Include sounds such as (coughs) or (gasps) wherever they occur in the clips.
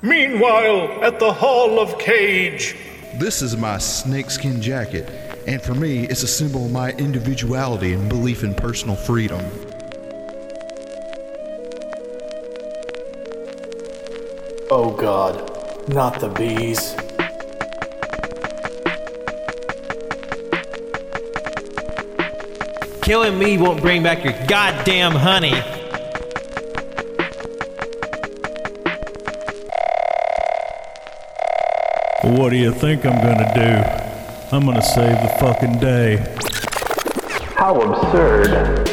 Meanwhile, at the Hall of Cage. This is my snakeskin jacket, and for me, it's a symbol of my individuality and belief in personal freedom. Oh god, not the bees. Killing me won't bring back your goddamn honey. What do you think I'm gonna do? I'm gonna save the fucking day. How absurd.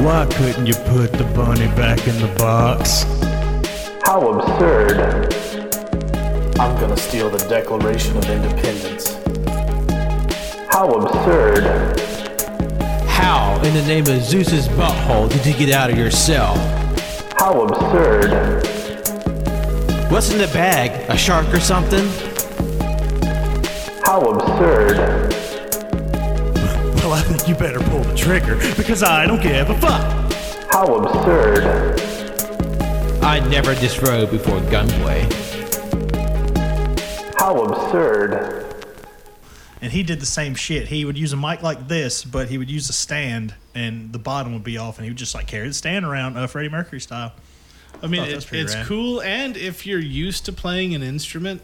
Why couldn't you put the bunny back in the box? How absurd. I'm gonna steal the Declaration of Independence. How absurd. How, in the name of Zeus's butthole, did you get out of your cell? How absurd. What's in the bag? A shark or something? How absurd. Well, I think you better pull the trigger because I don't give a fuck. How absurd. I'd never disrobed before gunplay. How absurd. And he did the same shit. He would use a mic like this, but he would use a stand, and the bottom would be off, and he would just like carry the stand around, uh, Freddie Mercury style. I mean, oh, thought it, it's rad. cool, and if you're used to playing an instrument,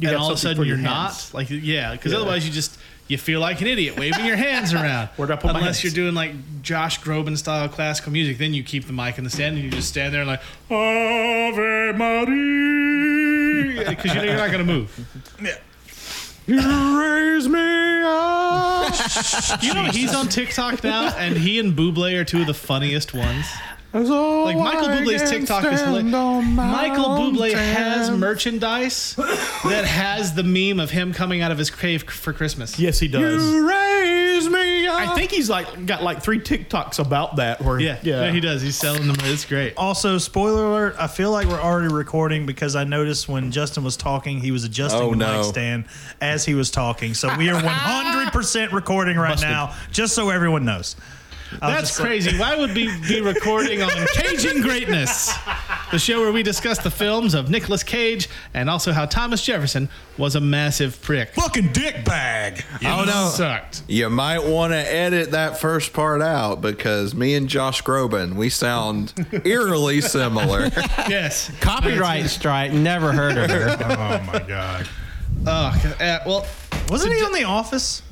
You and all of a sudden you're not, like, yeah, because Yeah. otherwise you just you feel like an idiot waving your hands around. (laughs) Where'd I put my Unless hands? you're doing like Josh Groban style classical music, then you keep the mic in the stand and you just stand there and like Ave Maria, because you know you're not gonna move. (laughs) Yeah. You raise me up. (laughs) You know he's on TikTok now, and he and Bublé are two of the funniest ones. Like Michael Bublé's TikTok is hilarious. Michael Bublé has merchandise that has the meme of him coming out of his cave for Christmas. Yes, he does. You raise me up. I think he's like got like three TikToks about that. Where Yeah, yeah, he does. He's selling them. It's great. Also, spoiler alert, I feel like we're already recording because I noticed when Justin was talking, he was adjusting Oh, the no. mic stand as he was talking. So we are (laughs) 100% recording right now, just so everyone knows. I was That's just like- crazy. Why would we be recording on (laughs) Caging Greatness, the show where we discuss the films of Nicolas Cage and also how Thomas Jefferson was a massive prick. Fucking dick bag. Oh no. Sucked. You might want to edit that first part out because me and Josh Groban, we sound (laughs) eerily similar. Yes. Copyright strike. Never heard of her. (laughs) Oh my God. Oh, uh, well, Wasn't he on The Office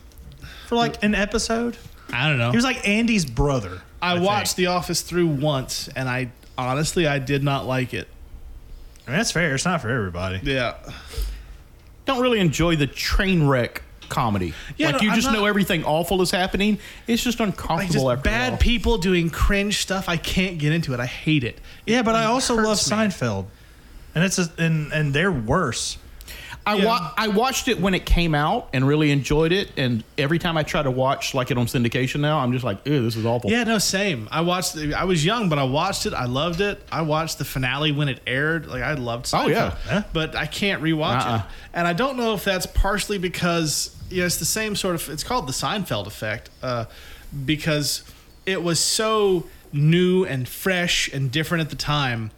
for like an episode? I don't know. He was like Andy's brother. I, think. watched The Office through once, and I honestly I did not like it. I mean, that's fair. It's not for everybody. Yeah. don't really enjoy the train wreck comedy. Yeah, like no, you I'm just not- know everything awful is happening. It's just Like uncomfortable. just after a bad while. people doing cringe stuff. I can't get into it. I hate it. Yeah, but I also love hurts me. Seinfeld, and it's a, and and they're worse. I Yeah. wa- I watched it when it came out and really enjoyed it. And every time I try to watch like it on syndication now, I'm just like, ew, this is awful. Yeah, no, same. I watched. The, I was young, but I watched it. I loved it. I watched the finale when it aired. Like I loved. Seinfeld, Oh, yeah. But I can't rewatch Uh-uh. it, and I don't know if that's partially because you know, it's the same sort of. It's called the Seinfeld effect, uh, because it was so new and fresh and different at the time.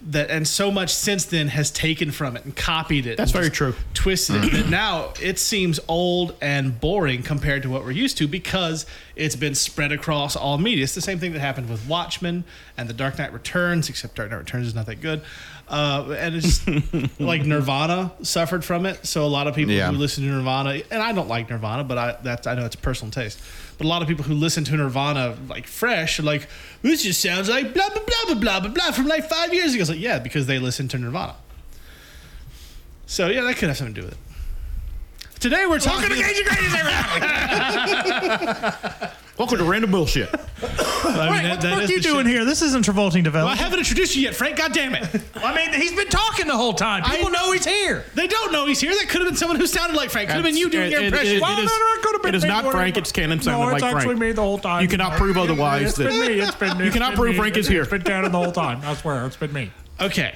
That and so much since then has taken from it and copied it. That's very true. Twisted it. that now it seems old and boring compared to what we're used to because it's been spread across all media. It's the same thing that happened with Watchmen and The Dark Knight Returns, except Dark Knight Returns is not that good. Uh, and it's (laughs) like Nirvana suffered from it. So a lot of people Yeah. who listen to Nirvana, and I don't like Nirvana, but I that's I know it's personal taste. But a lot of people who listen to Nirvana like fresh are like, this just sounds like blah blah blah blah blah blah blah from like five years ago. It's like, yeah, because they listened to Nirvana. So yeah, that could have something to do with it. Today we're talking. About. (laughs) Welcome to random bullshit. I mean, that- what that the fuck is are you the doing shit. here? This isn't Travolting Well, I Development. haven't introduced you yet, Frank. God damn it! (laughs) I mean, he's been talking the whole time. People know he's here. They don't know he's here. That could have been someone who sounded like Frank. Could have been you doing It- your impression. it- Well, it is- no, no, it could have been it is me not doing Frank. It's Cannon sounding No, sounding it's like actually Frank. me the whole time. You cannot prove otherwise. It's that- been me. It's been. (laughs) You it's cannot been prove me. Frank is here. It's been Cannon the whole time. I swear, it's been me. Okay.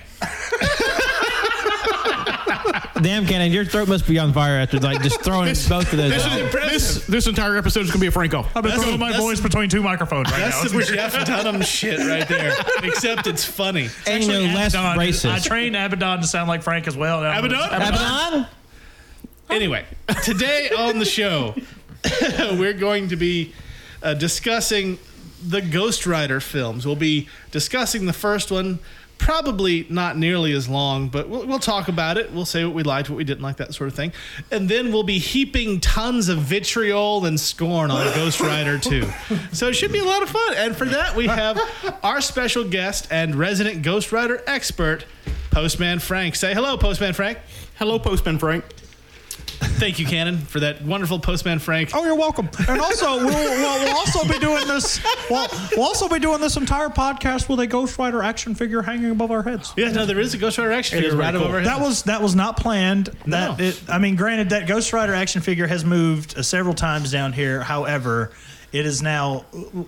Damn, Cannon, your throat must be on fire after like just throwing both of those. This, out. is, this, this entire episode is going to be a Franco. I've been throwing my voice between two microphones right That's now. some Jeff Dunham shit right there. (laughs) Except it's funny. and you know, less Abaddon. I trained Abaddon to sound like Frank as well. Abaddon? Abaddon? Anyway, today on the show, (laughs) we're going to be uh, discussing the Ghost Rider films. We'll be discussing the first one, probably not nearly as long, but we'll, we'll talk about it. We'll say what we liked, what we didn't like, that sort of thing. And then we'll be heaping tons of vitriol and scorn on (laughs) Ghost Rider 2. So it should be a lot of fun. And for that, we have our special guest and resident Ghost Rider expert, Postman Frank. Say hello, Postman Frank. Hello, Postman Frank. Thank you, Cannon, for that wonderful Postman Frank. Oh, you're welcome. And also, we'll, we'll, we'll also be doing this. We'll, we'll also be doing this entire podcast with a Ghost Rider action figure hanging above our heads. Yeah, no, there is a Ghost Rider action It figure right pretty above cool. our That was that was not planned. That No. it, I mean, granted, that Ghost Rider action figure has moved uh, several times down here. However, it is now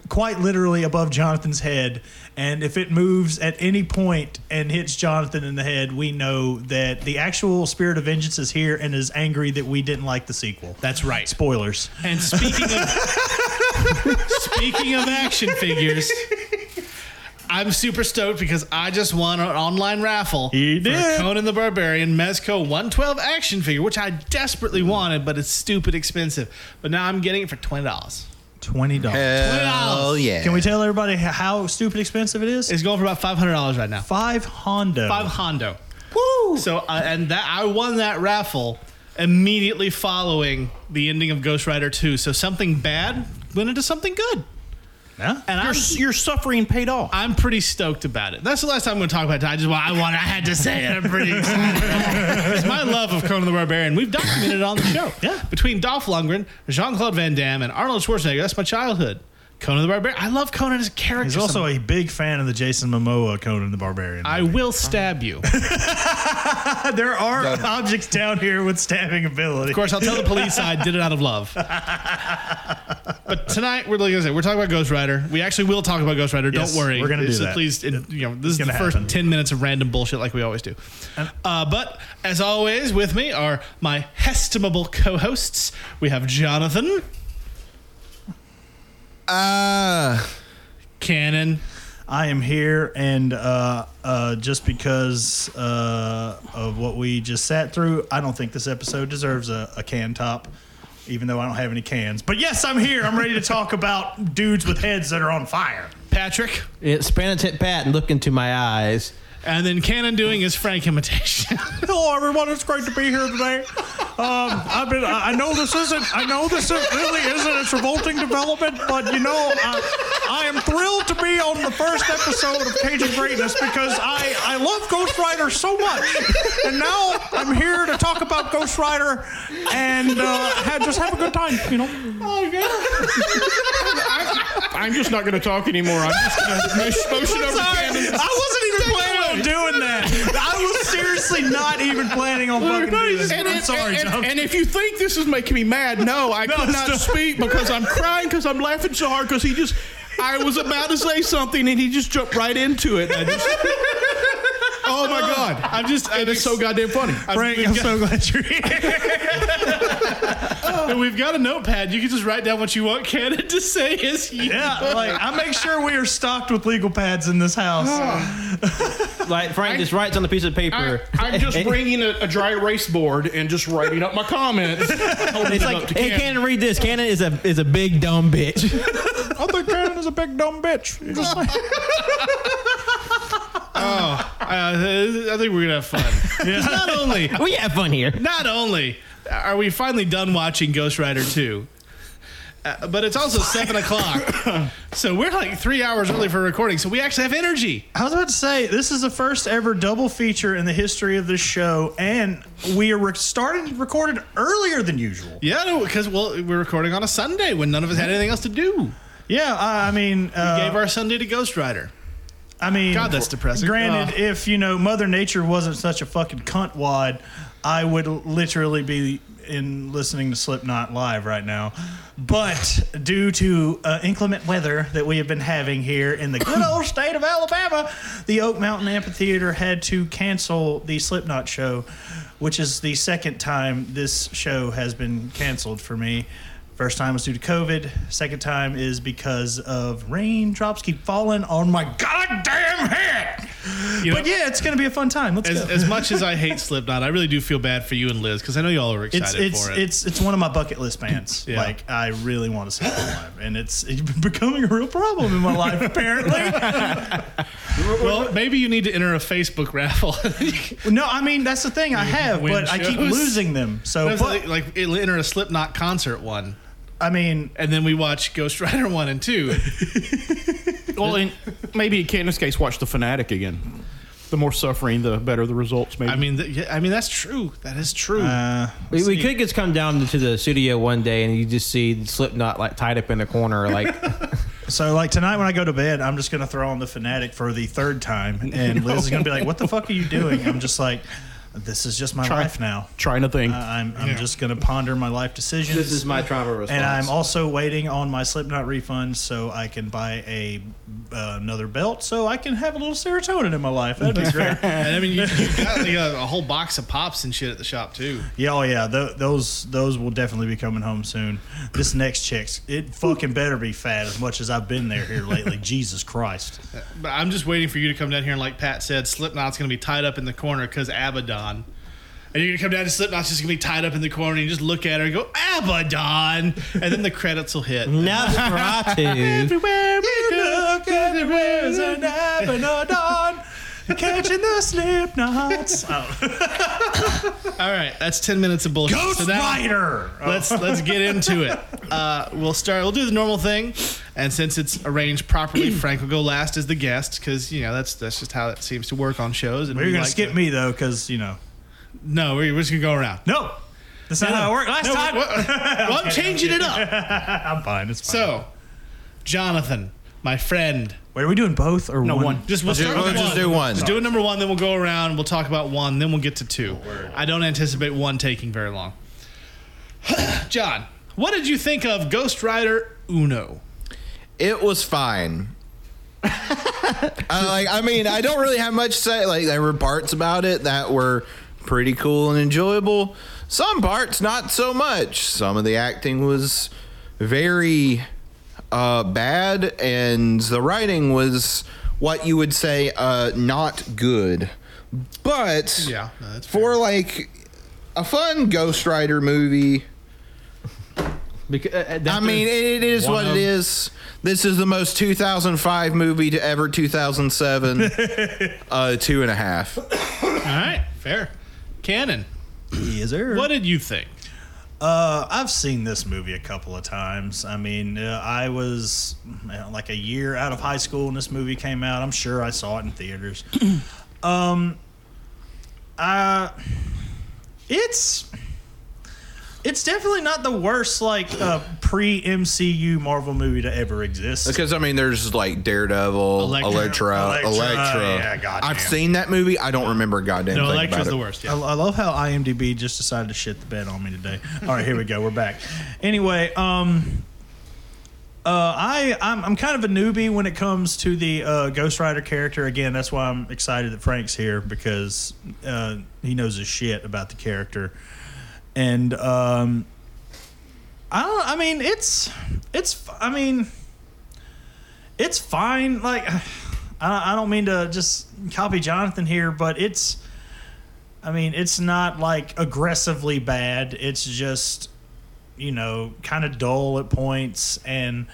quite literally above Jonathan's head, and if it moves at any point and hits Jonathan in the head, we know that the actual spirit of vengeance is here and is angry that we didn't like the sequel. That's right. Spoilers. And speaking of (laughs) speaking of action figures, I'm super stoked because I just won an online raffle He for. Conan the Barbarian Mezco 112 action figure, which I desperately wanted, but it's stupid expensive. But now I'm getting it for twenty dollars. Twenty dollars. Hell yeah. Can we tell everybody how stupid expensive it is? It's going for about five hundred dollars right now. Five Honda. Five Hondo. Woo! So uh, and that I won that raffle immediately following the ending of Ghost Rider 2. So something bad went into something good. Yeah. And Your, your suffering paid off. I'm pretty stoked about it. That's the last time I'm going to talk about it. I just want, I want, I had to say it. I'm pretty excited. (laughs) it's my love of Conan the Barbarian. We've documented it on the show. Yeah. Between Dolph Lundgren, Jean Claude Van Damme, and Arnold Schwarzenegger, that's my childhood. Conan the Barbarian. I love Conan as a character. He's also a big fan of the Jason Momoa Conan the Barbarian. I will stab you. (laughs) there are objects down here with stabbing ability. Of course, I'll tell the police I did it out of love. (laughs) but tonight we're like I said, we're talking about Ghost Rider. We actually will talk about Ghost Rider. Yes, Don't worry. we're gonna do So that. Please, and, you know, this is the first happen. ten minutes of random bullshit like we always do. Uh, but as always, with me are my estimable co-hosts. We have Jonathan, Uh, Cannon, I am here, and uh, uh, just because uh, of what we just sat through, I don't think this episode deserves a, a can top, even though I don't have any cans. But yes, I'm here. I'm ready to talk (laughs) about dudes with heads that are on fire. Patrick, It's penitent Pat and look into my eyes. And then Cannon doing his Frank imitation. (laughs) Hello, everyone. It's great to be here today. Um, I've been. I I know this isn't. I know this is, really isn't a revolting development, but you know, I, I am thrilled to be on the first episode of Caging Greatness because I I love Ghost Rider so much, and now I'm here to talk about Ghost Rider and uh, have, just have a good time. You know. I'm just not going to talk anymore. I'm just going to motion over Sorry, Cannon. I wasn't even planning on doing that. I was seriously not even planning on fucking doing this. And, I'm it- sorry, and, John. and if you think this is making me mad, no, I could not speak because I'm crying because I'm laughing so hard because he just. I was about to say something and he just jumped right into it. I just, oh my god! I'm just. It is so goddamn funny. Frank, I'm so glad you're here. (laughs) We've got a notepad. You can just write down what you want Cannon to say Is you. Yeah, like I make sure we are stocked with legal pads in this house. Ah. (laughs) Like Frank just writes on the piece of paper. I, am just (laughs) bringing a, a dry erase board and just writing up my comments. It's like, hey, Cannon. Cannon, read this. Cannon is a is a big dumb bitch. I think Cannon is a big dumb bitch. Just like- Uh, I think we're gonna have fun. (laughs) 'Cause Not only, (laughs) we have fun here. not only are we finally done watching Ghost Rider two, uh, but it's also seven o'clock. (laughs) So we're like three hours early for recording. So we actually have energy. I was about to say this is the first ever double feature in the history of this show, and we are re- starting recorded earlier than usual. Yeah, because well, we're recording on a Sunday when none of us had anything else to do. Yeah, I, I mean, uh, Gave our Sunday to Ghost Rider. I mean, God, that's depressing. Granted, Oh. if you know Mother Nature wasn't such a fucking cunt wad, I would literally be in listening to Slipknot live right now, but due to uh, inclement weather that we have been having here in the good old (coughs) state of Alabama, the Oak Mountain Amphitheater had to cancel the Slipknot show, which is the second time this show has been canceled for me. First time was due to COVID. Second time is because of raindrops keep falling on my goddamn head. You know, but yeah, it's gonna be a fun time. Let's as, go. as much as I hate Slipknot, I really do feel bad for you and Liz because I know y'all are it's excited it's for it. it's it's one of my bucket list bands. Yeah. Like I really want to see them live, and it's, it's (laughs) becoming a real problem in my life. Apparently, (laughs) well, maybe you need to enter a Facebook raffle. (laughs) no. I mean that's the thing I have, but I keep losing them. So, but, like, like enter a Slipknot concert one, I mean, and then we watch Ghost Rider one and two. (laughs) Well, in, maybe in Candace's case, watch the fanatic again. The more suffering, the better the results. Maybe. I mean, th- yeah, I mean that's true. That is true. uh, We, we could just come down to the studio one day and you just see Slipknot like tied up in the corner, like (laughs) so like tonight when I go to bed, I'm just gonna throw on the fanatic for the third time, and Liz is gonna be like, "What the fuck are you doing?" I'm just like, "This is just my Try- life now." trying to think. Uh, I'm I'm just gonna ponder my life decisions. this is my trauma response. And I'm also waiting on my Slipknot refund so I can buy a uh, another belt so I can have a little serotonin in my life. That'd be great. (laughs) and I mean, you, (laughs) you've got like a, a whole box of pops and shit at the shop too. yeah, oh yeah, th- those those will definitely be coming home soon. This next check's it fucking better be fat as much as I've been there here lately. (laughs) Jesus Christ. But I'm just waiting for you to come down here and, like Pat said, Slipknot's going to be tied up in the corner because Abaddon. And you're to come down to Slipknot's just to be tied up in the corner and you just look at her and go, Abaddon! And then the credits will hit. (laughs) Nosferatu. Everywhere you look, everywhere's an Abaddon. Catching the Slipknots. Oh. (laughs) All right, that's 10 minutes of bullshit. Ghost So now- Rider. let's let's get into it. Uh, we'll start. We'll do the normal thing, and since it's arranged properly, (clears throat) Frank will go last as the guest because you know that's that's just how it seems to work on shows. And We're gonna like skip to- me though, because you know. No, we're, just gonna go around. No, that's not how it worked last No, time. (laughs) well, well, I'm changing it up. (laughs) I'm fine. It's fine. So, Jonathan, my friend, wait, are we doing both or No, one? one. just we'll We'll start do- with we'll just one. do one. Just do it number one, then we'll go around. We'll talk about one, then we'll get to two. I don't anticipate one taking very long. (coughs) John, what did you think of Ghost Rider Uno? It was fine. I, like, I mean, I don't really have much to say. Like, there were parts about it that were pretty cool and enjoyable. Some parts, not so much. Some of the acting was very uh, bad, and the writing was what you would say uh, not good. But Yeah, no, that's for like a fun Ghost Rider movie, Because, uh, I mean, it is what of- it is. This is the most 2005 movie to ever 2007. (laughs) uh, two and a half. All right, fair. Cannon. Yes, sir. what did you think? Uh, I've seen this movie a couple of times. I mean, uh, I was like a year out of high school when this movie came out. I'm sure I saw it in theaters. (clears throat) um, uh, it's it's definitely not the worst like uh, pre MCU Marvel movie to ever exist. Because I mean, there's like Daredevil. Elektra, Elektra, Elektra. yeah, goddamn. I've seen that movie. I don't remember a goddamn No, thing Elektra's about the it. worst. I, Yeah. I love how IMDb just decided to shit the bed on me today. All right, here we go. We're back. Anyway, um, uh, I I'm, I'm kind of a newbie when it comes to the uh, Ghost Rider character. Again, that's why I'm excited that Frank's here because uh, he knows his shit about the character. And um, I don't. I mean, it's it's. I mean, it's fine. Like, I, I don't mean to just copy Jonathan here, but it's. I mean, it's not like aggressively bad. It's just, you know, kind of dull at points. And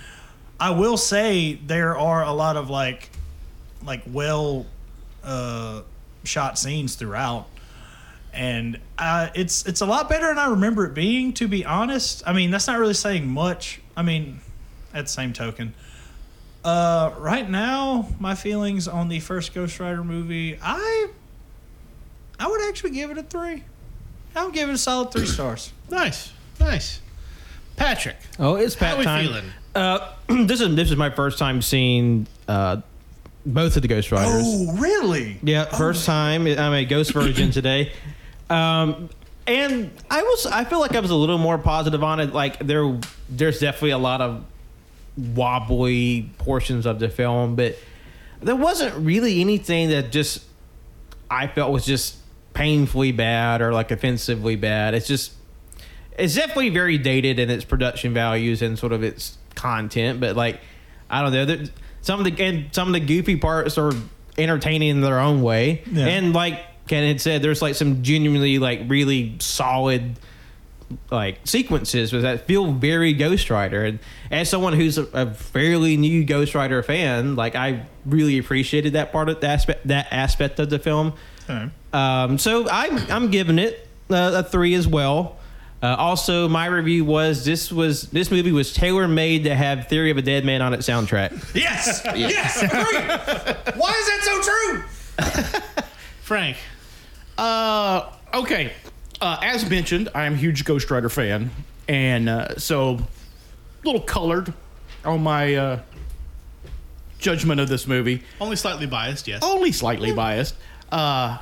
I will say there are a lot of like, like well, uh, shot scenes throughout. And uh, it's it's a lot better than I remember it being. To be honest, I mean that's not really saying much. I mean, at the same token, uh, right now my feelings on the first Ghost Rider movie, I I would actually give it a three. I would give it a solid three (clears throat) stars. Nice, nice. Patrick, Oh, it's how Pat we time. feeling? Uh, (clears throat) this is this is my first time seeing uh, both of the Ghost Riders. Oh, really? Yeah, first time. I'm a Ghost Virgin (clears throat) today. Um, and I was I feel like I was a little more positive on it. Like there there's definitely a lot of wobbly portions of the film, but there wasn't really anything that just I felt was just painfully bad or like offensively bad. It's just it's definitely very dated in its production values and sort of its content, but like I don't know, there, some of the and some of the goofy parts are entertaining in their own way, Yeah. and like Ken had said, there's like some genuinely like really solid like sequences with that feel very Ghost Rider. And as someone who's a, a fairly new Ghost Rider fan, like I really appreciated that part of the aspect that aspect of the film. Alright. Um, so I'm I'm giving it uh, a three as well. Uh, also, my review was this was this movie was tailor made to have Theory of a Deadman on its soundtrack. Yes. Yes. Agree. Why is that so true? (laughs) Frank. Uh, okay. Uh, as mentioned, I am a huge Ghost Rider fan, and uh, so a little colored on my uh, judgment of this movie. Only slightly biased, yes. Only slightly biased. Uh,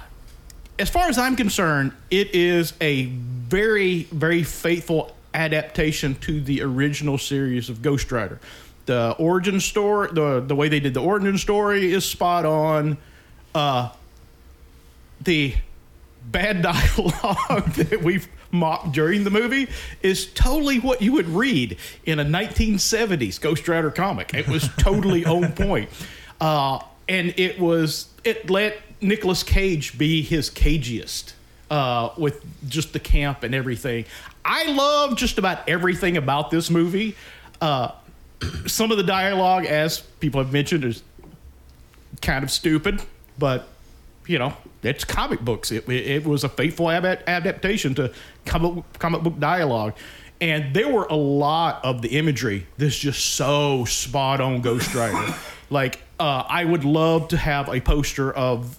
as far as I'm concerned, it is a very, very faithful adaptation to the original series of Ghost Rider. The origin story, the the way they did the origin story is spot on. Uh, the bad (laughs) dialogue that we've mocked during the movie is totally what you would read in a 1970s Ghost Rider comic. It was totally on (laughs) point. Uh, and it was, it let Nicolas Cage be his cagiest uh, with just the camp and everything. I love just about everything about this movie. Uh, (clears throat) some of the dialogue, as people have mentioned, is kind of stupid, but you know, it's comic books. It, it, it was a faithful ab- adaptation to comic, comic book dialogue. And there were a lot of the imagery that's just so spot on Ghost Rider. (laughs) like, uh, I would love to have a poster of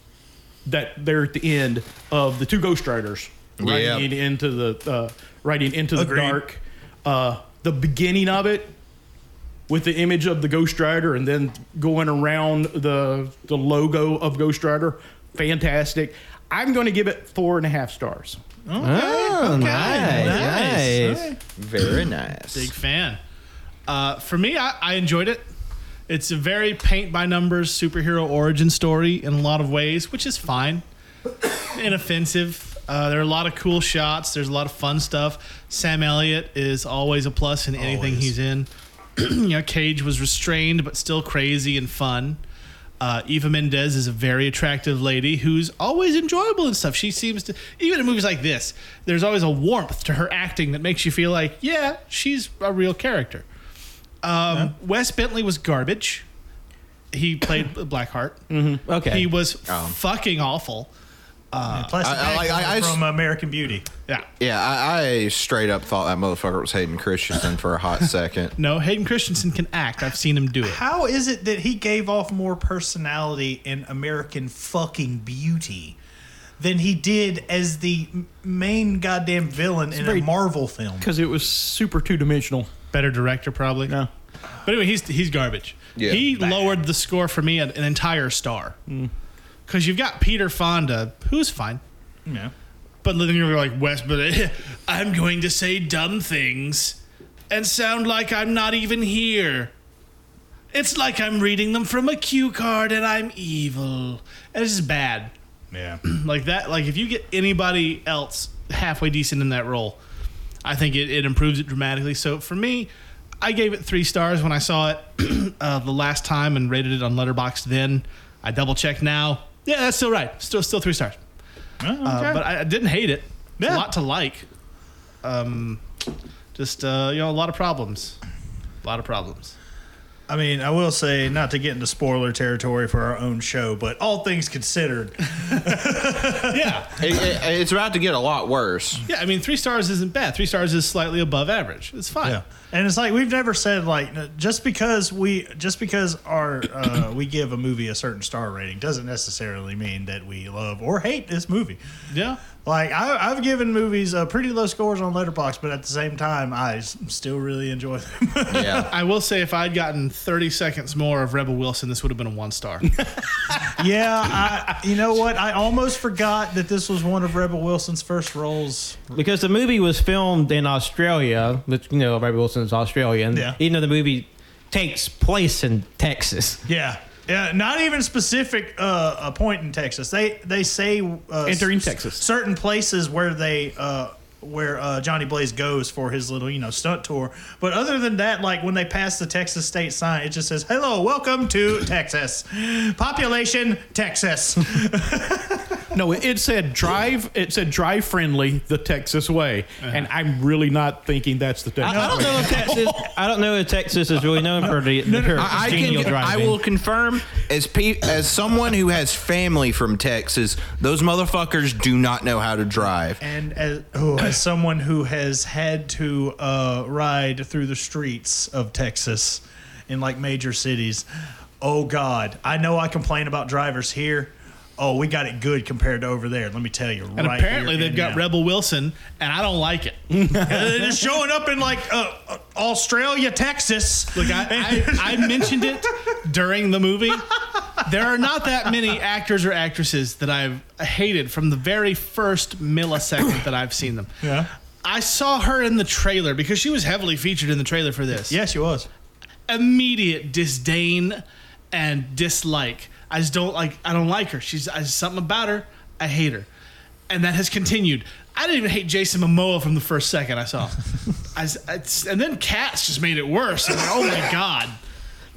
that there at the end of the two Ghost Riders Yeah. riding into the uh, riding into the dark. Uh, the beginning of it with the image of the Ghost Rider and then going around the the logo of Ghost Rider. Fantastic. I'm going to give it four and a half stars. Oh, nice, nice. Very nice. Big fan. Uh, for me, I, I enjoyed it. It's a very paint by numbers superhero origin story in a lot of ways, which is fine. (coughs) Inoffensive. Uh, there are a lot of cool shots. There's a lot of fun stuff. Sam Elliott is always a plus in anything Always. he's in. (clears throat) you know, Cage was restrained but still crazy and fun. Uh, Eva Mendes is a very attractive lady who's always enjoyable and stuff. She seems to, even in movies like this, there's always a warmth to her acting that makes you feel like, yeah, she's a real character. Um, Wes Bentley was garbage. He played (coughs) Blackheart. Okay. He was fucking awful. Uh, plastic I- I bag I- I- from American Beauty. Yeah. Yeah, I, I straight up thought that motherfucker was Hayden Christensen for a hot (laughs) second. No, Hayden Christensen can act. I've seen him do it. How is it that he gave off more personality in American fucking Beauty than he did as the main goddamn villain in a Marvel film? Because it was super two dimensional. Better director, probably. No. But anyway, he's he's garbage. Yeah. he lowered the score for me an, an entire star. Mm. Because you've got Peter Fonda, who's fine. Yeah. But then you're like, Wes, but I'm going to say dumb things and sound like I'm not even here. It's like I'm reading them from a cue card and I'm evil. And it's just bad. (clears throat) Yeah. (clears throat) Like that, like if you get anybody else halfway decent in that role, I think it, it improves it dramatically. So for me, I gave it three stars when I saw it (clears throat) uh, the last time and rated it on Letterboxd then. I double checked now. Yeah, that's still right. Still still three stars. Uh, but I, I didn't hate it. It's Yeah. a lot to like. Um, just uh, you know, a lot of problems. A lot of problems. I mean, I will say, not to get into spoiler territory for our own show, but all things considered, (laughs) (laughs) Yeah, It- it- it's about to get a lot worse. yeah. I mean, three stars isn't bad. Three stars is slightly above average. It's fine. Yeah. And it's like we've never said like just because we just because our uh, we give a movie a certain star rating doesn't necessarily mean that we love or hate this movie. Yeah. Like I, I've given movies uh, pretty low scores on Letterboxd, but at the same time, I s- still really enjoy them. (laughs) Yeah. I will say if I'd gotten 30 seconds more of Rebel Wilson, this would have been a one star. (laughs) Yeah, I, you know what? I almost forgot that this was one of Rebel Wilson's first roles. because the movie was filmed in Australia, which you know, Rebel Wilson's Australian. Yeah. Even though the movie takes place in Texas. Yeah. Yeah, not even specific uh, a point in Texas. They they say uh, Entering Texas. certain places where they uh, where uh, Johnny Blaze goes for his little you know stunt tour. But other than that, like when they pass the Texas state sign, it just says "Hello, welcome to Texas, population Texas." (laughs) No, it, it said drive. It said drive friendly the Texas way, and I'm really not thinking that's the Texas. I, I don't way. know if Texas. I don't know if Texas is really known for the, the her I, I genial can. I will confirm as pe- as someone who has family from Texas, those motherfuckers do not know how to drive. and as, oh, as someone who has had to uh, ride through the streets of Texas in like major cities, oh God, I know I complain about drivers here. Oh, we got it good compared to over there. Let me tell you, And right apparently they've got now. Rebel Wilson, and I don't like it. (laughs) And they're just showing up in like uh, uh, Australia, Texas. Look, I, I, I (laughs) mentioned it during the movie. There are not that many actors or actresses that I've hated from the very first millisecond that I've seen them. Yeah. I saw her in the trailer because she was heavily featured in the trailer for this. Yes, she was. Immediate disdain and dislike. I just don't like. I don't like her. She's I, something about her. I hate her, and that has continued. I didn't even hate Jason Momoa from the first second I saw. (laughs) I, s- I- and then Cats just made it worse. I'm like, oh my god.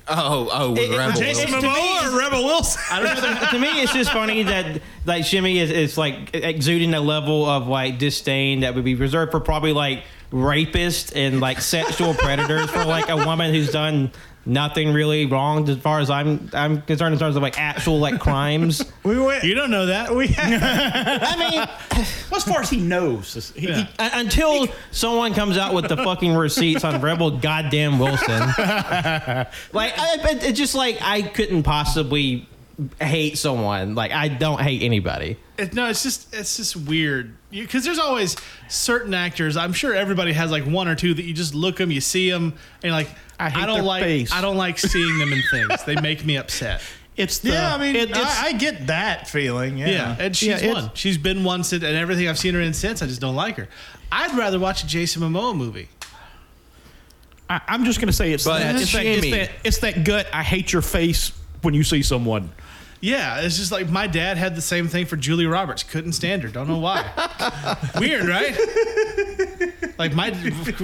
Oh, oh, It- it- Rebel Jason Wilson. Momoa or Rebel Wilson? I don't know. to me, it's just funny that like Shimmy is, is like exuding a level of like disdain that would be reserved for probably like rapists and like sexual predators for like a woman who's done nothing really wrong as far as I'm I'm concerned in terms of like actual like crimes. (laughs) We went. You don't know that. We (laughs) I mean, as far as he knows, he, he- Yeah. un- until someone comes out with the fucking receipts on Rebel goddamn Wilson, (laughs) like I, it- it's just like I couldn't possibly hate someone. Like I don't hate anybody. It, no, it's just it's just weird because there's always certain actors. I'm sure everybody has like one or two that you just look them, you see them, and you're like, I hate don't their like face. I don't like seeing them in things. They make me upset. it's the, yeah, I mean, it- I, I get that feeling. Yeah. Yeah, and she's Yeah, one. She's been one since, and everything I've seen her in since, I just don't like her. I'd rather watch a Jason Momoa movie. I, I'm just gonna say it's that, it's, that, it's that it's that gut. I hate your face when you see someone. Yeah, it's just like my dad had the same thing for Julia Roberts. Couldn't stand her. Don't know why. (laughs) Weird, right? Like my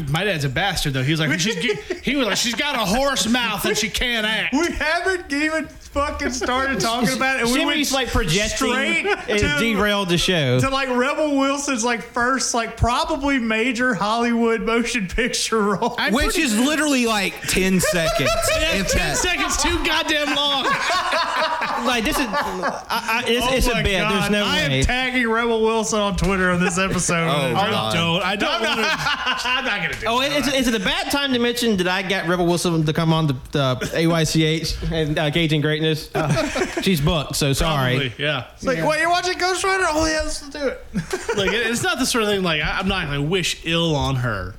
my dad's a bastard though. He was like she's he was like she's got a horse mouth and she can't act. We haven't even fucking started talking about it. And we went Jimmy's like projecting straight and to, derailed the show. to like Rebel Wilson's like first like probably major Hollywood motion picture role. Which is literally like 10 (laughs) seconds. if Ten that. seconds too goddamn long. (laughs) like this is, I, I, it's, Oh it's a my bit. God. There's no I way. am tagging Rebel Wilson on Twitter on this episode. (laughs) Oh, I God. don't. I don't want to. I'm not gonna do. Oh, it. is, is it a bad time to mention that I got Rebel Wilson to come on the, the AYCH and uh, Caging Greatness? (laughs) she's booked, so sorry. Probably, yeah. It's like, wait, you're watching Ghost Rider? Oh yeah, let's do it. (laughs) like it- it's not the sort of thing like I- I'm not going to wish ill on her.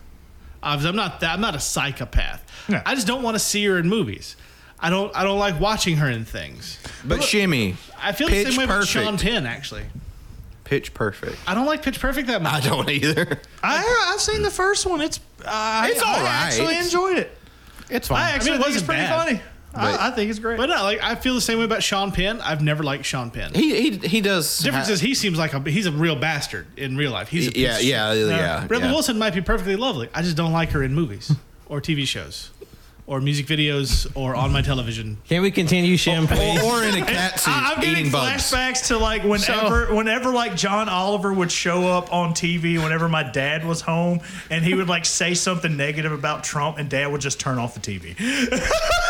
Obviously, I'm not that. I'm not a psychopath. No. I just don't want to see her in movies. I don't. I don't like watching her in things. But Shimmy, I feel Pitch the same way Perfect. with Sean Penn. Actually, pitch perfect. I don't like Pitch Perfect that much. I don't either. I, I've seen the first one. It's uh, It's I, all I actually enjoyed it. It's fine. I actually it think it's wasn't pretty bad. funny. But- I, I think it's great. But no, like I feel the same way about Sean Penn. I've never liked Sean Penn. He he he does. The difference ha- is he seems like a he's a real bastard in real life. He's a piece yeah, of yeah, shit. yeah, Rebel yeah. Wilson might be perfectly lovely. I just don't like her in movies or TV shows or music videos or on my television. Can we continue, Shim, please? Or, or in a (laughs) cat suit I- I'm getting eating bugs. flashbacks to like whenever, whenever like John Oliver would show up on TV. Whenever my dad was home, and he would like say something negative about Trump, and Dad would just turn off the TV. (laughs)